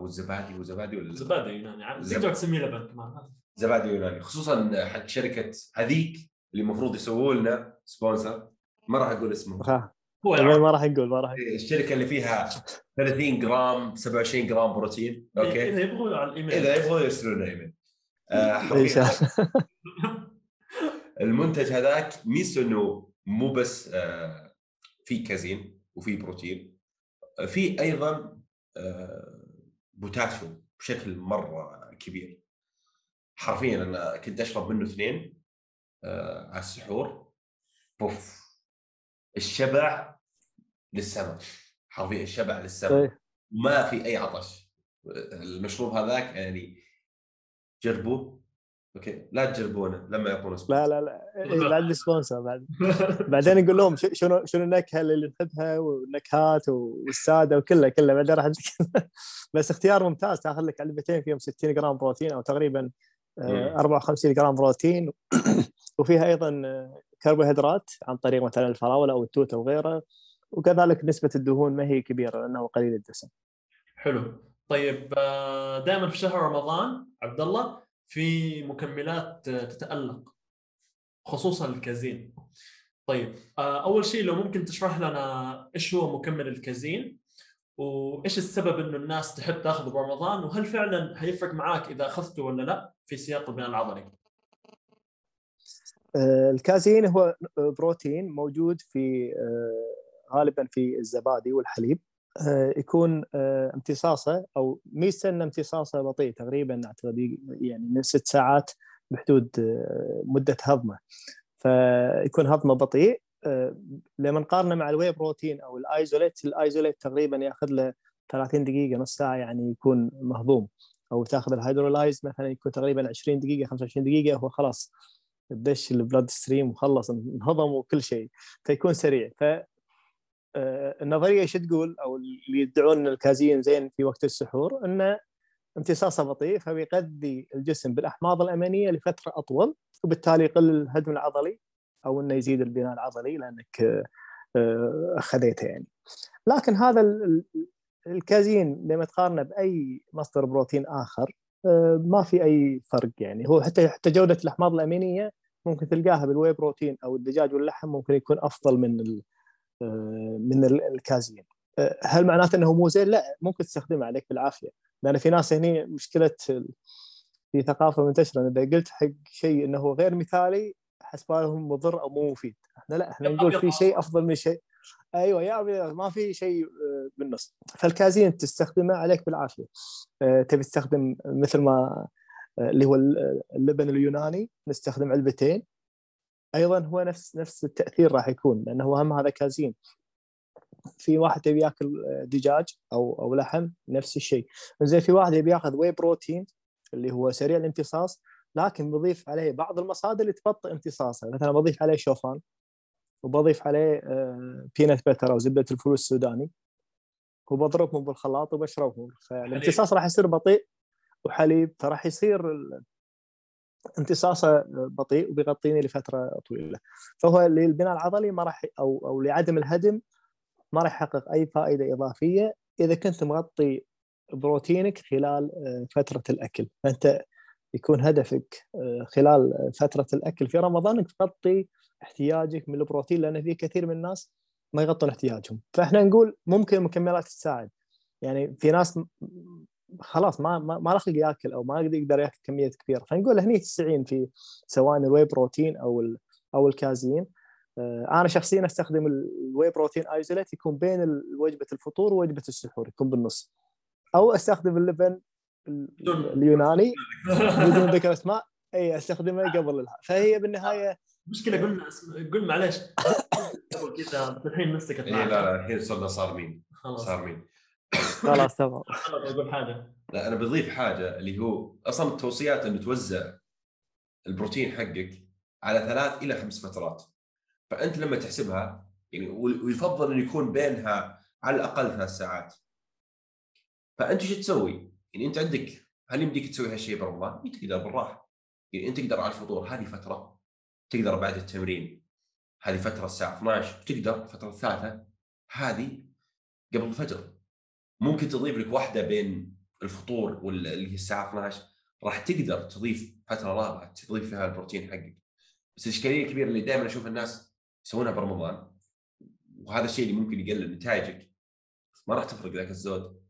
والزبادي والزبادي ولا زبادي يوناني. تقدر تسميه لبن كمان. زبادي يوناني. خصوصا حق شركة هذيك اللي المفروض يسووا لنا sponsor. ما راح أقول اسمه. هو ما راح نقول ما راح إيه، الشركة اللي فيها 30 جرام 27 جرام بروتين. okay. إذا يبغوا على الإيميل. إذا يبغوا يرسلوا لنا إيميل. آه (laughs) المنتج هذاك ميزته إنه مو بس آه في كازين وفي بروتين في أيضا آه بوتاسيوم بشكل مرة كبير. حرفيا أنا كنت أشرب منه اثنين آه على السحور. بوف الشبع للسماء حرفيا الشبع للسماء إيه. ما في أي عطش. المشروب هذاك يعني جربوه. أوكي. لا تجربونه لما يكون sponsor لا لا لا. إيه بعد sponsor بعد. (laughs) بعدين نقول لهم شنو شنو النكهة اللي نحبها والنكهات والسادة وكله كله بعدين راح (laughs) بس اختيار ممتاز. تاخذ لك علبتين فيهم 60 جرام بروتين أو تقريبا 54 آه، جرام بروتين. (clears throat) وفيها أيضا آه، كربوهيدرات عن طريق مثلا الفراولة أو التوت أو غيره. وكذلك نسبة الدهون ما هي كبيرة لأنه قليل الدسم. حلو. طيب آه، دائما في شهر رمضان عبد الله في مكملات تتألق خصوصا الكازين. طيب أول شيء لو ممكن تشرح لنا إيش هو مكمل الكازين وإيش السبب إنه الناس تحب تأخذه برمضان وهل فعلا حيفرق معاك إذا أخذته ولا لا في سياق البناء العضلي؟ آه، الكازين هو بروتين موجود في آه، غالبا في الزبادي والحليب آه، يكون امتصاصه أو ميزته انه امتصاصه بطيء تقريبا أعتقد يعني من ست ساعات بحدود مدة هضمه. فيكون هضمه بطيء لما نقارنه مع ال whey protein أو ال isolate ال isolate تقريبا يأخذ له 30 دقيقة نص ساعة يعني يكون مهضوم. أو تأخذ ال hydrolyzed مثلا يكون تقريبا 20 دقيقة 25 دقيقة هو خلاص دش البلاد ستريم وخلص انهضم وكل شيء. فيكون سريع. ف آه، النظرية إيش تقول؟ أو اللي يدعون ان الكازين زين في وقت السحور انه امتصاصه بطيء فبيغذي الجسم بالأحماض الأمينية لفترة أطول وبالتالي يقل الهدم العضلي أو إنه يزيد البناء العضلي لأنك آه، خذيته يعني. لكن هذا الكازين لما تقارنه بأي مصدر بروتين آخر آه، ما في أي فرق يعني. هو حتى حتى جودة الأحماض الأمينية ممكن تلقاها بالواي بروتين أو الدجاج واللحم ممكن يكون أفضل من آه، من الكازين آه، هل معناته إنه مو زين؟ لا ممكن تستخدمه عليك بالعافية. لأن في ناس هني مشكلة في ثقافة منتشرة. إذا قلت حق شيء إنه غير مثالي حسبالهم مضر أو مو مفيد. إحنا لا إحنا نقول في شيء أفضل من شيء. أيوه يا ما في شيء آه، بالنص. فالكازين تستخدمه عليك بالعافية. آه، تبي تستخدم مثل ما آه، اللي هو اللبن اليوناني نستخدم علبتين. أيضا هو نفس نفس التأثير راح يكون لأنه هم هذا كازين. في واحد يبي يأكل دجاج أو أو لحم نفس الشيء. زي في واحد يبي يأخذ واي بروتين اللي هو سريع الامتصاص لكن بضيف عليه بعض المصادر اللي تبطئ امتصاصه. مثلا بضيف عليه شوفان وبضيف عليه بينت بتر أو زبدة الفول السوداني. وبضربهم بالخلاط وبشربهم. فالامتصاص راح يصير بطيء وحليب فراح يصير امتصاصه بطيء وبيغطيني لفتره طويله. فهو للبناء العضلي ما راح أو أو لعدم الهدم ما راح يحقق أي فائدة إضافية إذا كنت مغطي بروتينك خلال آه، فترة الأكل. فأنت يكون هدفك آه، خلال فترة الأكل في رمضان إنك تغطي احتياجك من البروتين لأن في كثير من الناس ما يغطون احتياجهم. فإحنا نقول ممكن المكملات تساعد. يعني في ناس خلاص ما ما, ما خلق ياكل أو ما يقدر ياكل كميات كبيرة. فنقول هني تستعين في سواء ال whey protein أو أو الكازين. آه، أنا شخصيا أستخدم ال whey protein isolate يكون بين وجبة الفطور ووجبة السحور يكون بالنص. أو أستخدم اللبن اليوناني بدون ذكر اسماء. اي استخدمه قبل الها فهي بالنهاية مشكلة قلنا قل معلش (coughs) كذا الحين مسكت إيه لا لا الحين صرنا صار مين صار مين خلاص تمام. أقول حاجة. لا أنا بضيف حاجة اللي هو أصلا التوصيات إنه توزع البروتين حقك على ثلاث إلى خمس فترات. فأنت لما تحسبها يعني ويفضل إنه يكون بينها على الأقل ثلاث ساعات. فأنت شو تسوي؟ يعني أنت عندك هل يمديك تسوي هالشيء برمضان؟ تقدر بالراحة. يعني أنت تقدر على الفطور هذه فترة. تقدر بعد التمرين هذه فترة الساعة 12 وتقدر الفترة الثالثة هذه قبل الفجر. ممكن تضيف لك واحدة بين الفطور واللي هي الساعة 12 راح تقدر تضيف فترة رابعة تضيف فيها البروتين حقك. بس الإشكالية الكبيرة اللي دائما أشوف الناس يسوونها برمضان وهذا الشيء اللي ممكن يقلل نتائجك ما راح تفرق ذاك الزود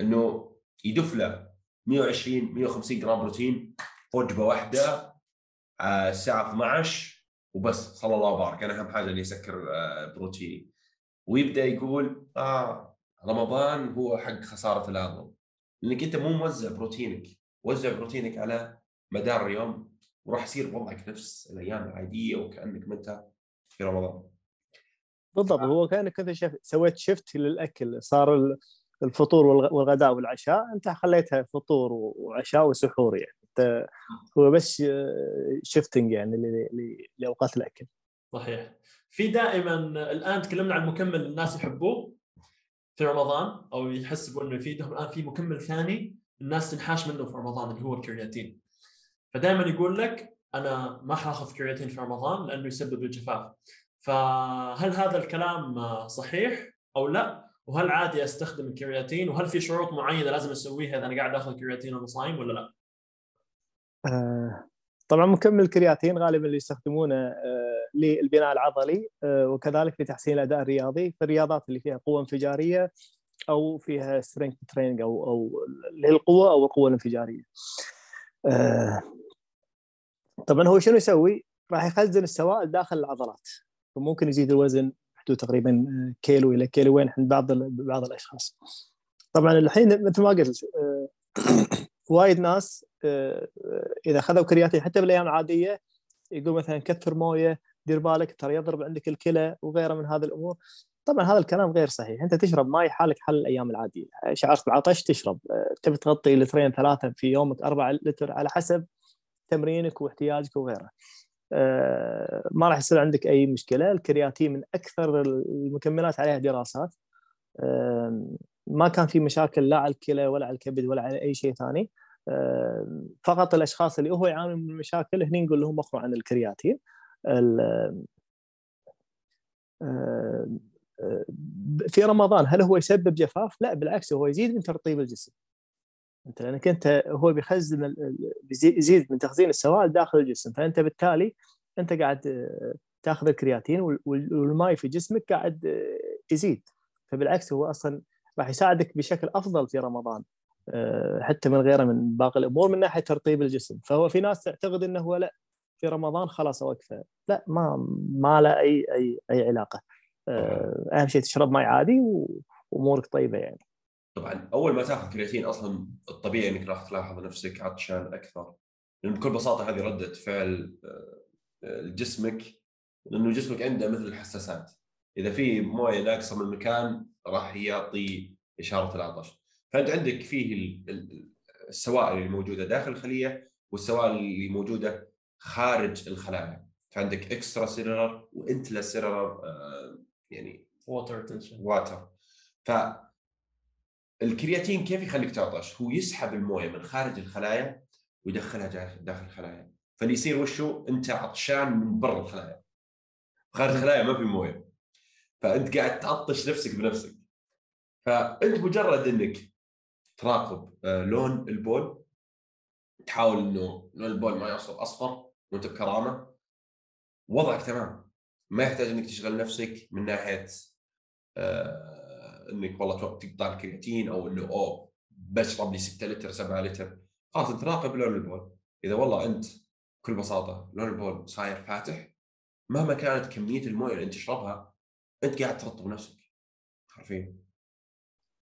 إنه يدف له 120 150 جرام بروتين وجبة واحدة الساعة 12 وبس صلى الله وبارك. أنا أهم حاجة إني أسكر آه، بروتيني. ويبدأ يقول آه رمضان هو حق خسارة العضل لأنك أنت مو موزع بروتينك. وزع بروتينك على مدار اليوم وراح يصير وضعك نفس الأيام العادية وكأنك ما أنت في رمضان. بالضبط. هو كأنك أنت سويت شفت للأكل. صار الفطور والغداء والعشاء أنت خليتها فطور وعشاء وسحور يعني. أنت هو بس شفتنج يعني لأوقات الأكل. صحيح. في دائما الآن تكلمنا عن مكمل الناس يحبوه. في رمضان أو يحسبوا انه يفيدهم الان في مكمل ثاني الناس تنحاش منه في رمضان اللي هو الكرياتين. فدائما يقول لك أنا ما حاخذ كرياتين في رمضان لأنه يسبب الجفاف فهل هذا الكلام صحيح أو لا؟ وهل عادي أستخدم الكرياتين؟ وهل في شروط معينة لازم أسويها إذا أنا قاعد آخذ كرياتين وأنا صايم ولا لا؟ آه طبعا مكمل الكرياتين غالبا اللي يستخدمونه آه للبناء العضلي آه وكذلك لتحسين الأداء الرياضي في الرياضات اللي فيها قوة انفجارية أو فيها strength training أو أو اللي هي القوة أو القوة الانفجارية. آه طبعا هو شنو يسوي؟ راح يخزن السوائل داخل العضلات فممكن يزيد الوزن حدود تقريبا كيلو إلى كيلوين عند بعض بعض الأشخاص. طبعا الحين مثل ما قلت (coughs) وايد ناس إذا اخذوا كرياتين حتى بالأيام العادية يقول مثلا كثر مويه دير بالك ترى يضرب عندك الكلى وغيره من هذه الأمور. طبعا هذا الكلام غير صحيح. أنت تشرب ماي حالك حال الأيام العادية. شعرت بالعطش تشرب. آه، تبي تغطي لترين ثلاثة في يومك أربعة لتر على حسب تمرينك واحتياجك وغيره. آه، ما راح يصير عندك أي مشكلة. الكرياتين من أكثر المكملات عليها دراسات. ما كان في مشاكل لا على الكلى ولا على الكبد ولا على أي شيء ثاني. فقط الأشخاص اللي هو يعانون من مشاكل هني نقول لهم وقفوا عن الكرياتين. في رمضان هل هو يسبب جفاف؟ لا بالعكس هو يزيد من ترطيب الجسم. أنت لأنك أنت هو بيخزن يزيد من تخزين السوائل داخل الجسم. فأنت بالتالي أنت قاعد تأخذ الكرياتين والماء في جسمك قاعد يزيد. فبالعكس هو أصلا راح يساعدك بشكل أفضل في رمضان. آه، حتى من غيره من باقي الأمور من ناحية ترطيب الجسم. فهو في ناس تعتقد إنه هو لا في رمضان خلاص اوقفه لا ما ما له أي أي أي علاقة. آه، أهم شيء تشرب ماء عادي وأمورك طيبة يعني. طبعا أول ما تأخذ كرياتين أصلا الطبيعي إنك راح تلاحظ نفسك عطشان أكثر. لأن بكل بساطة هذه ردة فعل آه، جسمك لأنه جسمك عنده مثل الحساسات. إذا في موية ناقصة من المكان راح يعطي إشارة العطش. فأنت عندك فيه السوائل اللي موجودة داخل الخلية والسوائل اللي موجودة خارج الخلايا. فعندك extracellular و intracellular يعني water retention water ف الكرياتين كيف يخليك تعطش؟ هو يسحب الموية من خارج الخلايا ويدخلها داخل الخلايا. فاللي يصير وشو؟ أنت عطشان من برا الخلايا. خارج الخلايا ما في موية. فأنت قاعد تعطش نفسك بنفسك. فأنت مجرد إنك تراقب آه، لون البول. تحاول إنه لون البول ما يوصل أصفر وأنت بكرامة. وضعك تمام. ما يحتاج إنك تشغل نفسك من ناحية آه إنك والله تقطع الكرياتين أو إنه أوه بشرب لي 6 لتر 7 لتر. خلاص أنت راقب لون البول. إذا والله أنت بكل بساطة لون البول صاير فاتح مهما كانت كمية الموية اللي أنت تشربها أنت قاعد ترطب نفسك. حرفيا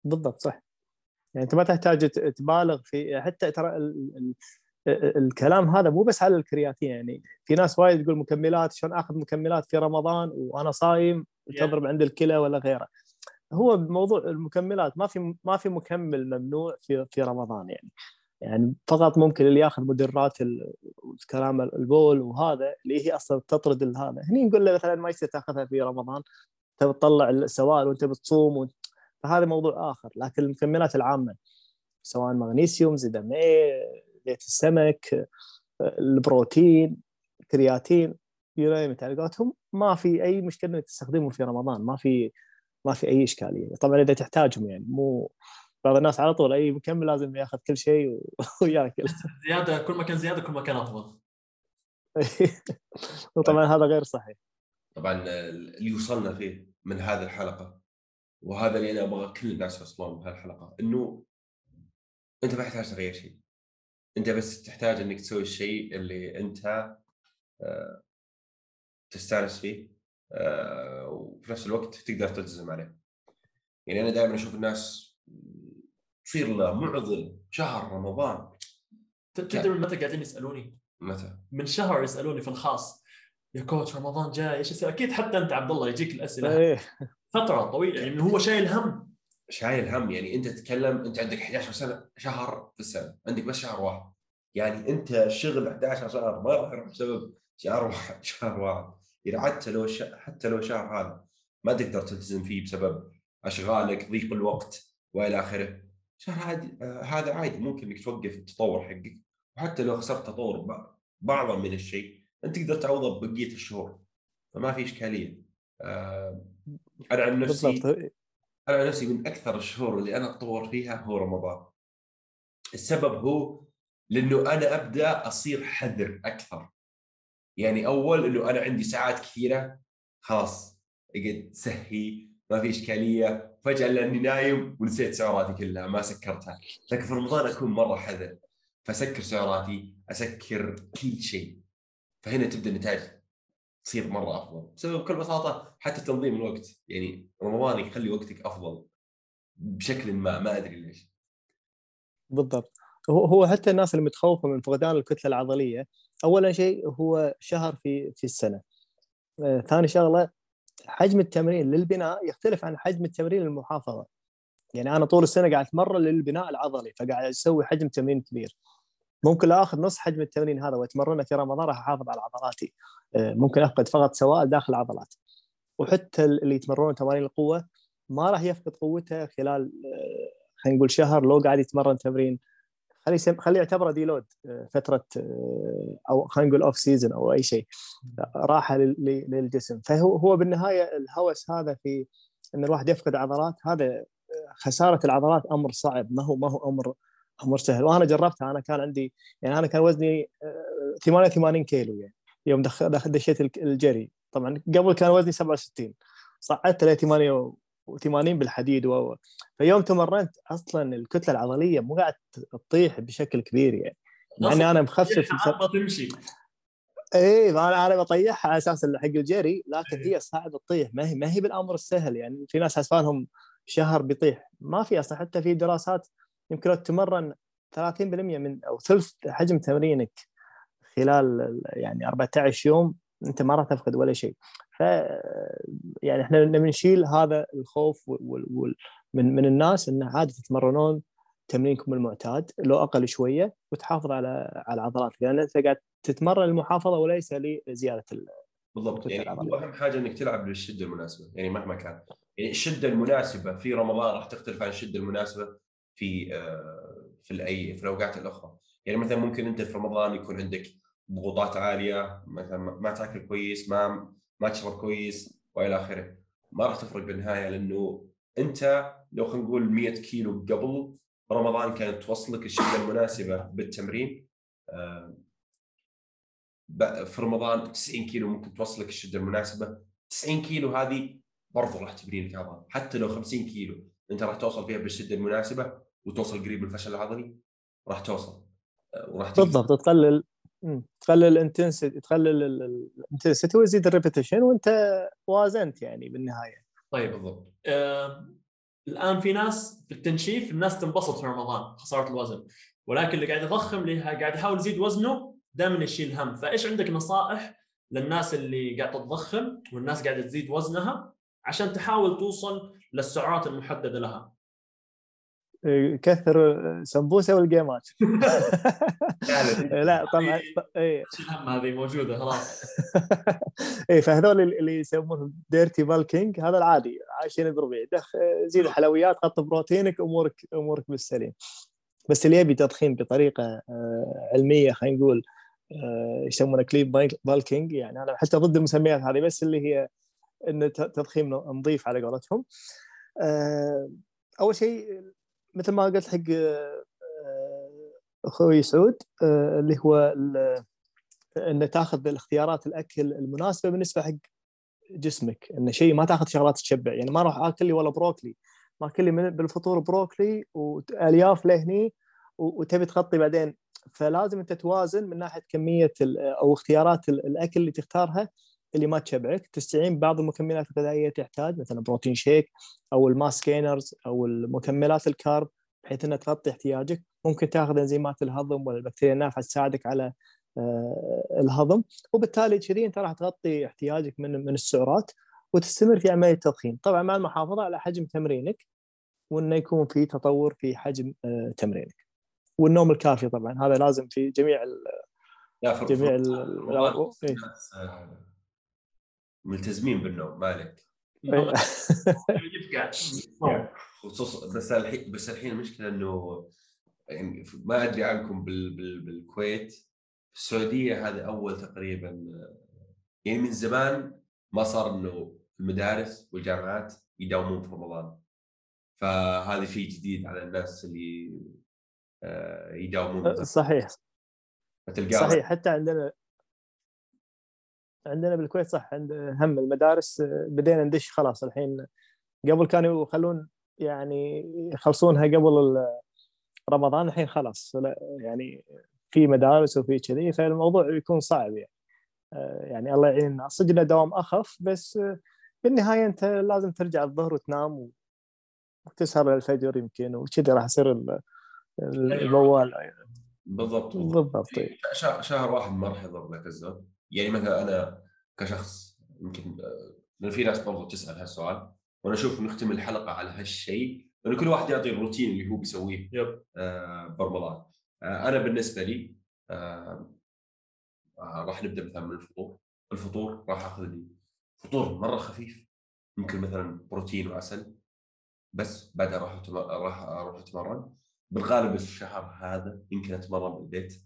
بالضبط صح. يعني أنت ما تحتاج تبالغ في حتى ترى الكلام هذا مو بس على الكرياتين يعني في ناس وايد تقول مكملات شلون آخذ مكملات في رمضان وأنا صايم تضرب عند الكلى ولا غيره. هو موضوع المكملات ما في ما في مكمل ممنوع في في رمضان يعني. يعني فقط ممكن اللي ياخذ مدرات الكلام البول وهذا اللي هي أصلا تطرد هذا. هني نقول له مثلا ما يصير تأخذها في رمضان تطلع السوائل وأنت بتصوم و... فهذا موضوع آخر. لكن المكملات العامة سواء مغنيسيوم زيت زيت السمك البروتين كرياتين يونايمت على قولتهم ما في أي مشكلة إنك تستخدمهم في رمضان. ما في ما في أي إشكالية. طبعا إذا تحتاجهم يعني. مو بعض الناس على طول أي مكمل لازم يأخذ كل شيء (laughs) ويأكل. (laughs) زيادة كل ما كان زيادة كل ما كان أفضل. (laughs) وطبعا هذا غير صحيح. طبعا اللي وصلنا فيه من هذه الحلقة. وهذا اللي أنا أبغى كل الناس يوصلون بهالحلقه إنه أنت ما تحتاج تغير شيء أنت بس تحتاج إنك تسوي الشيء اللي أنت آه، تستانس فيه آه، وفي نفس الوقت تقدر تلتزم عليه يعني أنا دائما أشوف الناس تصير له معضل شهر رمضان تدري من متى قاعدين يسألوني؟ متى؟ من شهر يسألوني في الخاص يا كوتش رمضان جاي إيش؟ أكيد حتى أنت عبد الله يجيك الأسئلة إيه فترة طويلة. يعني هو شايل هم. شايل هم. يعني أنت تتكلم أنت عندك 11 سنة شهر في السنة. عندك بس شهر واحد. يعني أنت شغل 11 شهر ما راح يروح بسبب شهر واحد. (laughs) شهر واحد. يعني حتى لو ش... حتى لو شهر هذا ما تقدر تلتزم فيه بسبب أشغالك ضيق الوقت وإلى آخره. شهر عادي آه هذا عادي. ممكن إنك توقف التطور حقك. وحتى لو خسرت تطور بعضا من الشيء أنت تقدر تعوضه بقيه الشهور. فما في إشكالية. آه أنا عن نفسي بالضبط. أنا عن نفسي من أكثر الشهور اللي أنا أتطور فيها هو رمضان. السبب هو لأنه أنا أبدأ أصير حذر أكثر. يعني أول إنه أنا عندي ساعات كثيرة خلاص أقعد سهي ما في إشكالية فجأة لأني نايم ونسيت سعراتي كلها ما سكرتها. لكن في رمضان أكون مرة حذر فأسكر سعراتي أسكر كل شيء. فهنا تبدأ النتائج. تصير مرة أفضل. بسبب بكل بساطة حتى تنظيم الوقت يعني رمضان يخلي وقتك أفضل بشكل ما ما أدري ليش. بالضبط. هو هو حتى الناس اللي متخوفة من فقدان الكتلة العضلية اولا شيء هو شهر في في السنة. آه، ثاني شغلة حجم التمرين للبناء يختلف عن حجم التمرين للمحافظة. يعني أنا طول السنة قاعد أتمرن للبناء العضلي فقاعد أسوي حجم تمرين كبير. ممكن أخذ نص حجم التمرين هذا واتمرنه في رمضان راح أحافظ على عضلاتي. آه، ممكن أفقد فقط سوائل داخل العضلات وحتى اللي يتمرنون تمارين القوة ما راح يفقد قوته خلال آه، خلينا نقول شهر لو قاعد يتمرن تمرين. خليه خليه يعتبره deload آه، فترة أو خلينا نقول off season أو أي شيء راحة للجسم. فهو هو بالنهاية الهوس هذا في إن الواحد يفقد عضلات هذا خسارة العضلات أمر صعب ما هو ما هو أمر أمر سهل. وأنا جربتها. أنا كان عندي يعني أنا كان وزني 88 كيلو يعني. يوم دشيت الجري. طبعا قبل كان وزني 67 صعدت ل 88 بالحديد و فيوم تمرنت أصلا الكتلة العضلية مو قاعد تطيح بشكل كبير يعني. مع اني أنا مخفف ما تمشي إيه أنا أنا بطيحها على أساس حق الجري لكن إيه. هي صعب تطيح. ما هي ما هي بالأمر السهل يعني. في ناس حسبانهم شهر بيطيح. ما في أصلا. حتى في دراسات يمكن لو تتمرن 30% من أو ثلث حجم تمرينك خلال يعني 14 يوم أنت ما راح تفقد ولا شيء. ف يعني إحنا نبي نشيل هذا الخوف وال... من من الناس انه عادي تتمرنون تمرينكم المعتاد لو أقل شوية وتحافظ على على العضلات. لأن انت قاعد تتمرن المحافظة وليس لزيادة ال... بالضبط. يعني أهم حاجة إنك تلعب بالشدة المناسبة. يعني مهما كان. يعني الشدة المناسبة في رمضان راح تختلف عن الشدة المناسبة. في آه، في الأي في الأوقات الأخرى. يعني مثلا ممكن أنت في رمضان يكون عندك ضغوطات عالية مثلا ما تأكل كويس ما ما تشرب كويس وإلى آخره. ما راح تفرق بالنهاية لأنه أنت لو خلينا نقول 100 كيلو قبل رمضان كانت توصلك الشده المناسبة بالتمرين آه، في رمضان 90 كيلو ممكن توصلك الشدة المناسبة. 90 كيلو هذه برضو راح تبني لك حتى لو 50 كيلو أنت راح توصل فيها بالشدة المناسبة وتوصل قريب الفشل العضلي راح توصل آه، وراح بالضبط تقلل. تقلل ال intensity تقلل ال intensity وتزيد ال repetition وانت وازنت يعني بالنهاية. طيب بالضبط. آه الآن في ناس في التنشيف الناس تنبسط في رمضان خسارة الوزن ولكن اللي قاعد يضخم اللي قاعد يحاول يزيد وزنه دائما يشيل هم. فإيش عندك نصائح للناس اللي قاعدة تضخم والناس قاعدة تزيد وزنها عشان تحاول توصل للسعرات المحددة لها؟ كثر سمبوسة ولقيمات. (laughs) لا طبعا اي (laughs) هذه موجودة خلاص. (laughs) اي فهذول اللي يسمونه dirty bulking هذا العادي عايشين بربيع دخ زيد حلويات حط بروتينك امورك أمورك بالسليم. بس اللي يبي تضخيم بطريقة آه، علمية خلينا نقول آه، يسمونه clean bulking يعني أنا حتى ضد المسميات هذه بس اللي هي إن تضخيم نظيف على قولتهم. آه، أول شيء مثل ما قلت حق آه، أخوي سعود آه، اللي هو ال- ان تأخذ الاختيارات الأكل المناسبة بالنسبة حق جسمك. انه شيء ما تأخذ شغلات تشبع. يعني ما أروح اكل لي ولا بروكلي. ما اكل لي بالفطور بروكلي وألياف لهني وتبي تغطي بعدين. فلازم أنت توازن من ناحية كمية أو اختيارات ال- الأكل اللي تختارها اللي ما تشبعك. تستعين ببعض المكملات الغذائية تحتاج مثلا protein shake أو ال mass gainers أو المكملات ال carb بحيث انها تغطي احتياجك. ممكن تاخذ إنزيمات الهضم ولا البكتيريا النافعة تساعدك على آه، الهضم. وبالتالي كذي أنت راح تغطي احتياجك من من السعرات وتستمر في عملية التضخيم. طبعا مع المحافظة على حجم تمرينك وإنه يكون في تطور في حجم آه، تمرينك. والنوم الكافي طبعا هذا لازم في جميع ال جميع ال- رمضان إيه. الناس، آه، ملتزمين بالنوم ما عليك يبقى. خصوصا بس الحين بس الحين المشكلة إنه يعني ما أدري عنكم بال بال بالكويت. في السعودية هذا أول تقريبا يعني من زمان ما صار إنه المدارس والجامعات يداومون في رمضان. فهذا شيء جديد على الناس اللي آه، يداومون. صحيح. فتلقاه صحيح. حتى عندنا عندنا بالكويت صح عند هم المدارس بدينا ندش خلاص الحين. قبل كانوا يخلون يعني يخلصونها قبل رمضان الحين خلاص. لا يعني في مدارس وفي كذي فالموضوع يكون صعب يعني. آه، يعني الله يعيننا صدق دوام أخف بس آه، بالنهاية أنت لازم ترجع الظهر وتنام وتسهر للفجر يمكن وكذا راح يصير ال- الموال بالضبط. بالضبط. شهر, شهر واحد ما راح يضر لك الزود يعني مثلا أنا كشخص يمكن آه، لأن في ناس برضو تسأل هالسؤال وأنا أشوف نختم الحلقة على هالشيء لأن كل واحد يعطي الروتين اللي هو بيسويه يب. آه، برمضان. آه، أنا بالنسبة لي آه، آه، راح نبدأ مثلا من الفطور. الفطور راح أخذ لي فطور مرة خفيف يمكن مثلا بروتين وعسل بس بعدها راح راح أروح أتمرن. بالغالب الشهر هذا يمكن أتمرن بالبيت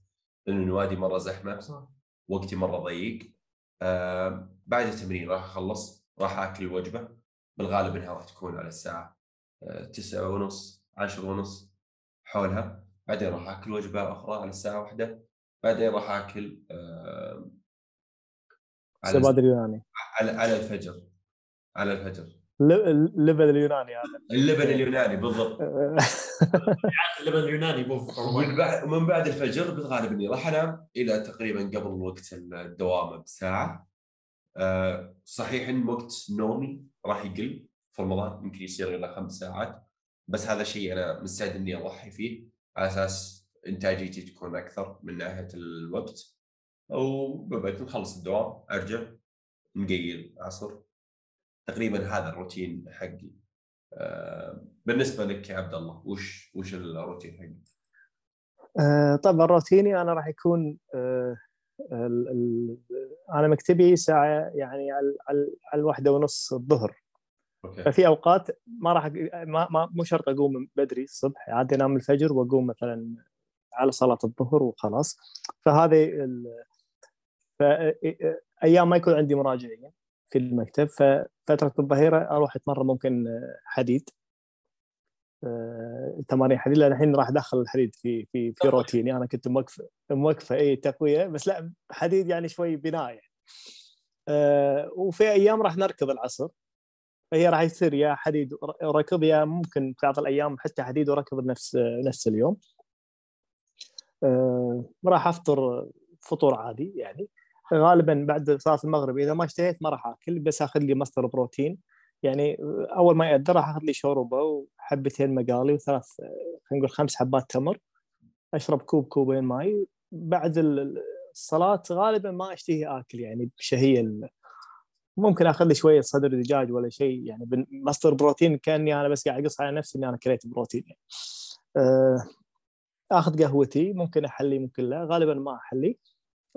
لأن النوادي مرة زحمة. صح. وقتي مرة ضيق. آه بعد التمرين راح أخلص راح أكل الوجبة. بالغالب إنها راح تكون على الساعة آه، تسعة ونص عشر ونص حولها. بعدين راح أكل وجبة أخرى على الساعة واحدة. بعدين راح أكل آه على الزبادي اليوناني على على الفجر. على الفجر. الليفل اليوناني هذا. اللبن اليوناني بالضبط. اللبن اليوناني. ومن بعد ومن بعد الفجر بالغالب اني راح انام إلى تقريبا قبل وقت الدوام بساعة. أه صحيح إن وقت نومي راح يقل في رمضان يمكن يصير إلى خمس ساعات. بس هذا شيء أنا مستعد إني أضحي فيه. على أساس إنتاجيتي تكون أكثر من ناحية الوقت. وبعد نخلص الدوام أرجع نقيل عصر. تقريبا هذا الروتين حقي. أه بالنسبة لك يا عبد الله وش وش الروتين حقك؟ آه، طبعا روتيني أنا راح يكون آه، ال- ال- أنا مكتبي ساعة يعني على الواحده ونص الظهر أوكي ففي أوقات ما راح ما, ما مو شرط أقوم بدري الصبح عادي أنام الفجر وأقوم مثلا على صلاة الظهر وخلاص فهذه ال... ف... أيام ما يكون عندي مراجعين في المكتب ففتره الظهيرة أروح أتمرن ممكن حديد. آه، تمارين حديد. لأن الحين راح أدخل الحديد في في في روتيني. أنا كنت موقفه موقفة اي تقوية بس لا حديد يعني شوي بناء يعني. آه، وفي أيام راح نركض العصر. فهي راح يصير يا حديد وركض يا ممكن في بعض الأيام حتى حديد وركض بنفس نفس اليوم. آه، راح أفطر فطور عادي يعني. غالبا بعد صلاة المغرب إذا ما اشتهيت ما راح آكل بس آخذ لي مصدر بروتين. يعني أول ما يأذن راح آخذ لي شوربة وحبتين مقالي وثلاث خلينا نقول خمس حبات تمر. أشرب كوب كوبين ماي. بعد الصلاة غالبا ما أشتهي آكل يعني بشهية ممكن آخذ لي شوية صدر دجاج ولا شيء. يعني مصدر بروتين كأني أنا بس قاعد أقص على نفسي إني أنا كليت بروتين. يعني. آخذ قهوتي. ممكن أحلي ممكن لا. غالبا ما أحلي.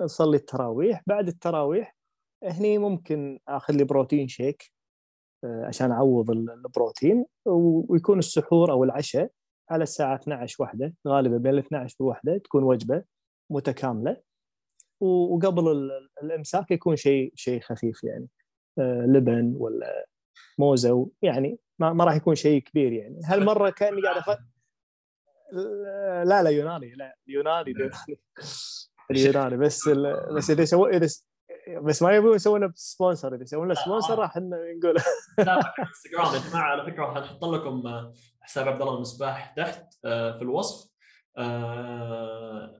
نصلي التراويح. بعد التراويح هني ممكن آخذ لي بروتين شيك آه، عشان أعوض البروتين ويكون السحور أو العشاء على الساعة 12 واحدة غالبا بين ال 12 والواحده تكون وجبة متكاملة. وقبل الامساك يكون شيء شيء خفيف يعني آه، لبن ولا موزة يعني ما, ما راح يكون شيء كبير يعني. هالمرة كأني قاعد أف... (laughs) لا لا يوناني لا يوناني يوناني. اليوناني بس ال... بس إذا سووا إذا بس ما يبون يسوون sponsor إذا يسوون له sponsor راح نقول انستغرام (laughs) يا جماعة على فكرة راح نحط لكم حساب عبد الله المصباح تحت آه، في الوصف. آه،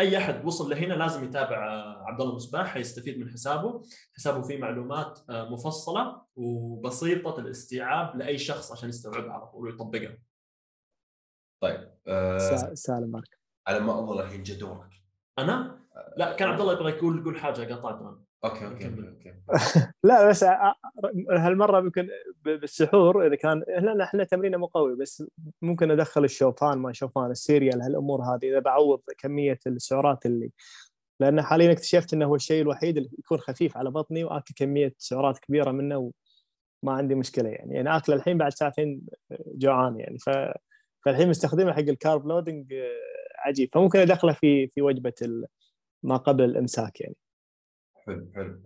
أي أحد وصل لهنا لازم يتابع آه، عبد الله المصباح حيستفيد من حسابه. حسابه فيه معلومات مفصلة وبسيطة الاستيعاب لأي شخص عشان يستوعبها على طول ويطبقها. طيب آه سالم مارك. على ما أظن الحين جا دورك أنا؟ لا كان عبد الله يبغى يقول يقول حاجة قطعت أنا okay okay okay (laughs) لا بس هالمرة يمكن بالسحور إذا كان إحنا إحنا تمرينة مو قوي بس ممكن أدخل الشوفان ما شوفان ال cereal هالأمور هذه إذا بعوض كمية السعرات اللي لأن حاليا اكتشفت إنه هو الشيء الوحيد اللي يكون خفيف على بطني وآكل كمية سعرات كبيرة منه وما عندي مشكلة يعني. يعني اكل الحين بعد ساعتين جوعان يعني. ف فالحين مستخدمه حق الكارب لودنج عجيب. فممكن أدخله في في وجبة ما قبل الإمساك يعني. حلو حلو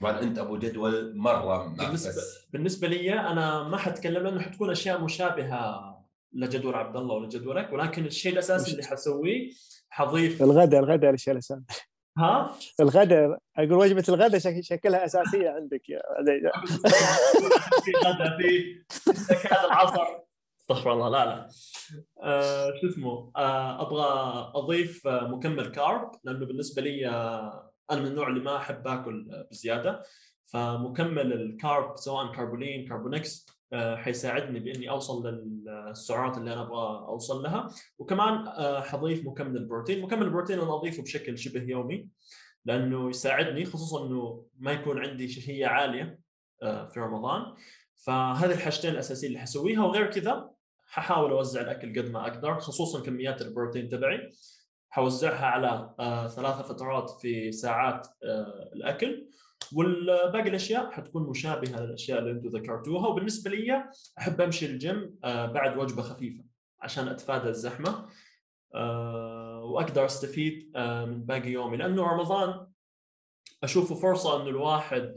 طبعا أنت أبو جدول مرة بالنسبة بالنسبة لي أنا ما حتكلم لأنه حتكون أشياء مشابهة لجدول عبد الله ولجدولك ولكن الشيء الأساسي اللي حسويه حضيف. الغداء الغداء الشيء الأساسي. ها؟ الغداء أقول وجبة الغداء شكلها أساسية عندك يا (laughs) في غداء في العصر. استغفر الله لا لا. آه شو اسمه؟ آه أبغى أضيف آه مكمل carb لأنه بالنسبة لي آه أنا من النوع اللي ما أحب آكل بزيادة. فمكمل ال carb سواء كاربولين كاربونكس آه حيساعدني بإني أوصل للسعرات اللي أنا أبغى أوصل لها. وكمان آه حضيف مكمل البروتين مكمل البروتين أنا أضيفه بشكل شبه يومي لأنه يساعدني خصوصا إنه ما يكون عندي شهية عالية آه في رمضان. فهذه الحاجتين الأساسية اللي حسويها. وغير كذا ححاول أوزع الأكل قد ما أقدر خصوصا كميات البروتين تبعي. حوزعها على آه ثلاثة فترات في ساعات آه الأكل. والباقي الأشياء حتكون مشابهة للأشياء اللي أنتم ذكرتوها. وبالنسبة لي أحب أمشي الجيم آه بعد وجبة خفيفة عشان أتفادى الزحمة وأقدر أستفيد من باقي يومي. لأنه رمضان أشوفه فرصة إنه الواحد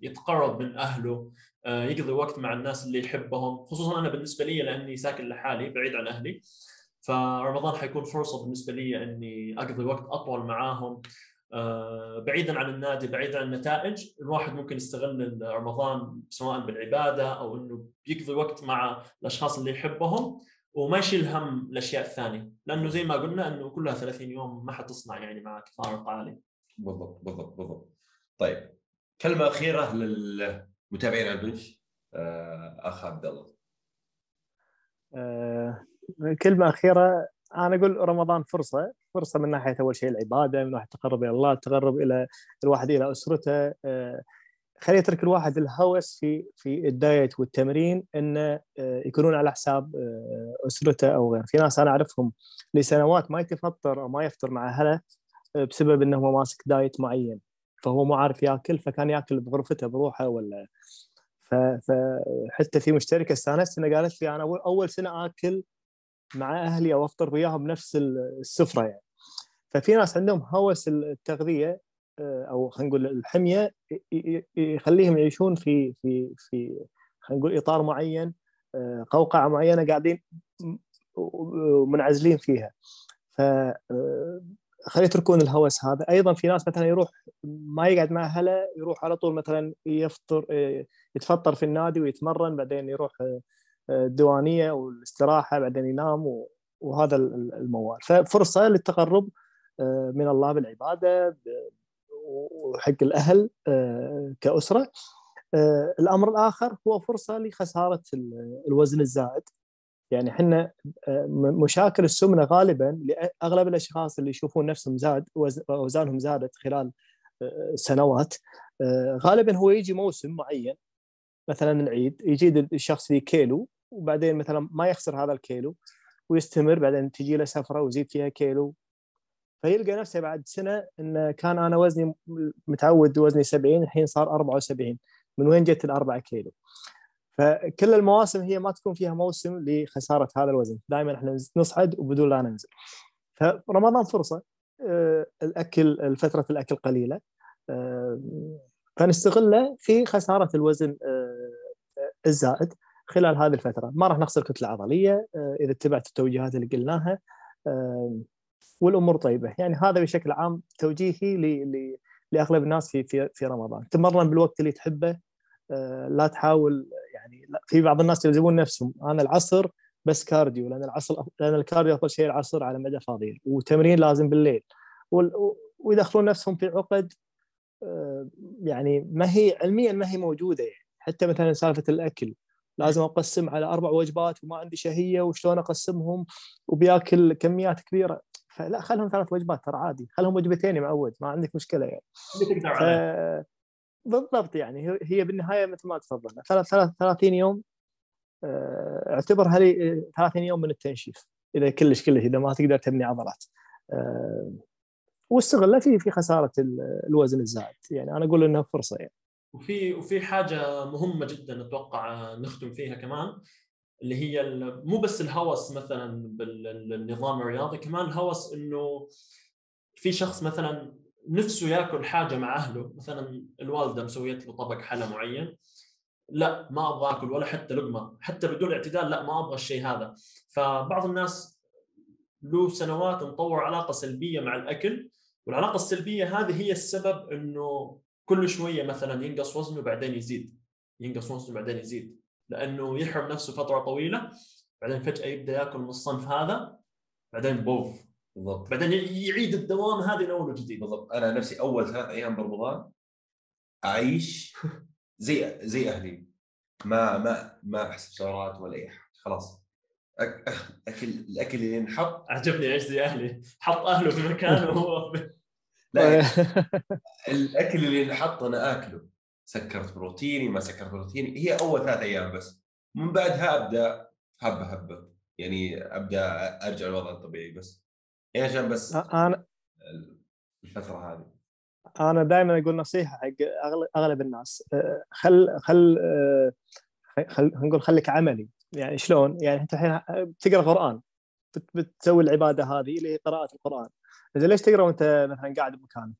يتقرب من أهله يقضي وقت مع الناس اللي يحبهم خصوصا أنا بالنسبة لي لأني ساكن لحالي بعيد عن أهلي. فرمضان حيكون فرصة بالنسبة لي إني أقضي وقت أطول معاهم. آه، بعيدا عن النادي بعيدا عن النتائج الواحد ممكن يستغل رمضان سواء بالعبادة أو إنه بيقضي وقت مع الأشخاص اللي يحبهم وما يشيل هم الأشياء الثانية. لأنه زي ما قلنا إنه كلها 30 يوم ما حتصنع يعني معك فارق عالي بالضبط بالضبط بالضبط. طيب كلمة أخيرة لل متابعين على البنش؟ آه، أخ عبد الله. آه، كلمة أخيرة. أنا أقول رمضان فرصة فرصة من ناحية أول شيء العبادة من ناحية التقرب إلى الله التقرب إلى الواحد إلى أسرته. آه، خلي يترك الواحد الهوس في في الدايت والتمرين إنه يكونون على حساب أسرته أو غير في ناس أنا أعرفهم لسنوات ما يتفطر أو ما يفطر مع أهله بسبب انه هو ماسك دايت معين. فهو مو عارف ياكل فكان ياكل بغرفته بروحه ولا فحتى في مشتركة استانست انها قالت لي أنا أول سنة آكل مع أهلي أو أفطر وياهم بنفس السفرة يعني. ففي ناس عندهم هوس التغذية آه، أو خلينا نقول الحمية يخليهم يعيشون في في في خلينا نقول إطار معين آه، قوقعة معينة قاعدين ومنعزلين فيها. ف آه، خلي يتركون الهوس هذا. أيضا في ناس مثلا يروح ما يقعد مع أهله يروح على طول مثلا يفطر يتفطر في النادي ويتمرن بعدين يروح الديوانية والاستراحة بعدين ينام وهذا الموال. ففرصة للتقرب من الله بالعبادة وحق الأهل كأسرة. الأمر الآخر هو فرصة لخسارة الوزن الزائد يعني إحنا مشاكل السمنة غالبا لأغلب الأشخاص اللي يشوفون نفسهم زاد اوزانهم زادت خلال سنوات غالبا هو يجي موسم معين مثلا العيد يجي الشخص في كيلو وبعدين مثلا ما يخسر هذا الكيلو ويستمر بعدين تجي له سفرة ويزيد فيها كيلو. فيلقى نفسه بعد سنة انه كان أنا وزني متعود وزني 70 الحين صار 74 من وين جت الأربعة كيلو؟ فكل المواسم هي ما تكون فيها موسم لخسارة هذا الوزن. دائما إحنا نصعد وبدون لا ننزل. فرمضان فرصة آه، الأكل فتره الأكل قليلة. آه، فنستغله في خسارة الوزن آه، الزائد خلال هذه الفترة. ما راح نخسر كتلة عضلية إذا اتبعت التوجيهات اللي قلناها. والأمور طيبة. يعني هذا بشكل عام توجيهي لأغلب الناس في في في رمضان. تمرن بالوقت اللي تحبه لا تحاول يعني لا في بعض الناس يلزمون نفسهم أنا العصر بس cardio لأن العصر لأن ال cardio أفضل شيء العصر على مدى فاضيل وتمرين لازم بالليل ويدخلون نفسهم في عقد آه، يعني ما هي علميا ما هي موجودة يعني حتى مثلا سالفة الأكل لازم أقسم على أربع وجبات وما عندي شهية وشلون أقسمهم وبيأكل كميات كبيرة فلا خلهم ثلاث وجبات ترى عادي خلهم وجبتين معود ما عندك مشكلة يعني. ف... بالضبط يعني هي بالنهاية مثل ما تفضلنا. 30 يوم آه، اعتبرها لي 30 يوم من التنشيف إذا كلش كلش إذا ما تقدر تبني عضلات. آه، واستغله في في خسارة الوزن الزائد. يعني أنا أقول إنها فرصة يعني. وفي وفي حاجة مهمة جدا أتوقع نختم فيها كمان اللي هي مو بس الهوس مثلا بالنظام الرياضي كمان الهوس إنه في شخص مثلا نفسه ياكل حاجة مع أهله مثلا الوالدة مسويت له طبق حلا معين لا ما أبغى آكل ولا حتى لقمة حتى بدون اعتدال لا ما أبغى الشيء هذا. فبعض الناس له سنوات مطور علاقة سلبية مع الأكل والعلاقة السلبية هذه هي السبب إنه كل شوية مثلا ينقص وزنه بعدين يزيد ينقص وزنه بعدين يزيد لأنه يحرم نفسه فترة طويلة بعدين فجأة يبدأ يأكل من الصنف هذا بعدين بوف. بالضبط. بعدين يعيد الدوام هذه من اول وجديد. بالضبط. أنا نفسي أول ثلاث أيام برمضان أعيش زي زي أهلي. ما ما ما احسب سعرات ولا أي حاجة. خلاص. أكل الأكل اللي ينحط. عجبني إيش زي أهلي. حط أهله في مكان (laughs) وهو لا (laughs) الأكل اللي ينحط أنا آكله. سكرت بروتيني ما سكرت بروتيني. هي أول ثلاث أيام بس. من بعدها أبدأ هبة هبة. يعني أبدأ أرجع للوضع الطبيعي بس. عشان بس أنا الفترة هذه. أنا دائما أقول نصيحة حق أغلب الناس. أه، خل خل خل نقول خليك عملي. يعني شلون؟ يعني أنت الحين بتقرا قران بتسوي العبادة هذه اللي هي قراءة القرآن. إذا ليش تقرأ وأنت مثلا قاعد بمكانك؟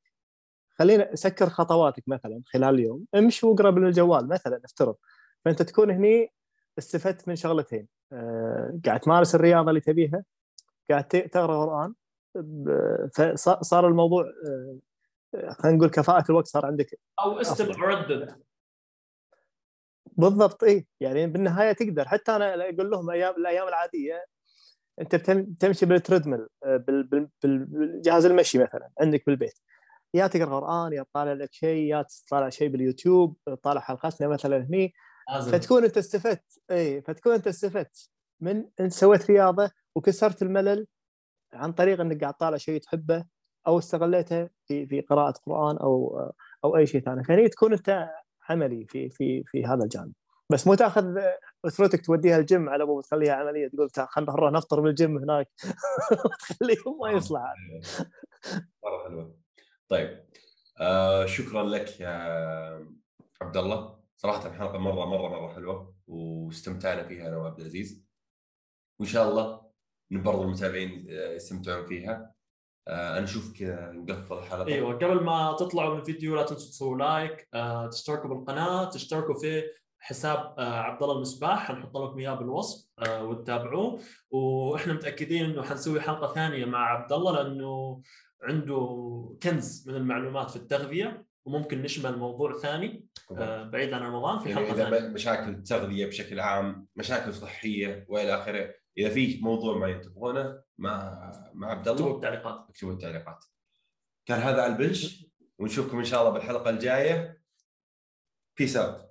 خلينا سكر خطواتك مثلا خلال اليوم. امشي واقرأ بالجوال مثلا افترض. فأنت تكون هني استفدت من شغلتين. أه قاعد تمارس الرياضة اللي تبيها قاعد تقرأ قرآن. فصار الموضوع أه خلينا نقول كفاءة الوقت صار عندك أو استمع ردد بالضبط اي يعني بالنهاية تقدر. حتى أنا أقول لهم أيام الأيام العادية أنت تمشي بال treadmill آه، بالجهاز المشي مثلا عندك بالبيت. يا تقرأ قرآن يا تطالع لك شيء يا تطالع شيء باليوتيوب تطالع حلقاتنا مثلا هني. فتكون أنت استفدت اي فتكون أنت استفدت من أنت سويت رياضة وكسرت الملل عن طريق إنك قاعد تطالع شيء تحبه أو استغليتها في في قراءة قرآن أو أو أي شيء ثاني. فهني تكون أنت عملي في في في هذا الجانب. بس مو تأخذ أسرتك توديها الجيم على ابو تخليها عملية تقول خلينا نروح نفطر بالجيم هناك. (laughs) تخليهم ما يصلح. مرة حلوة. طيب. آه شكرا لك يا عبد الله صراحة الحلقة مرة مرة مرة حلوة واستمتعنا فيها أنا وعبد العزيز. وإن شاء الله برضو المتابعين آه، يستمتعون فيها. آه أنا أشوف كذا نقفل الحلقة. أيوه قبل ما تطلعوا من الفيديو لا تنسوا تسووا لايك آه تشتركوا بالقناة تشتركوا في حساب آه، عبد الله المصباح حنحط لكم إياه بالوصف آه، وتتابعوه. وإحنا متأكدين إنه حنسوي حلقة ثانية مع عبد الله لأنه عنده كنز من المعلومات في التغذية وممكن نشمل موضوع ثاني آه، بعيد عن رمضان في يعني حلقة إذا ثانية. مشاكل تغذيه بشكل عام مشاكل صحية وإلى آخره. إذا في موضوع معين تبغونه مع مع عبد الله اكتبوا بالتعليقات اكتبوا التعليقات. كان هذا على ال bench ونشوفكم إن شاء الله بالحلقة الجاية. peace out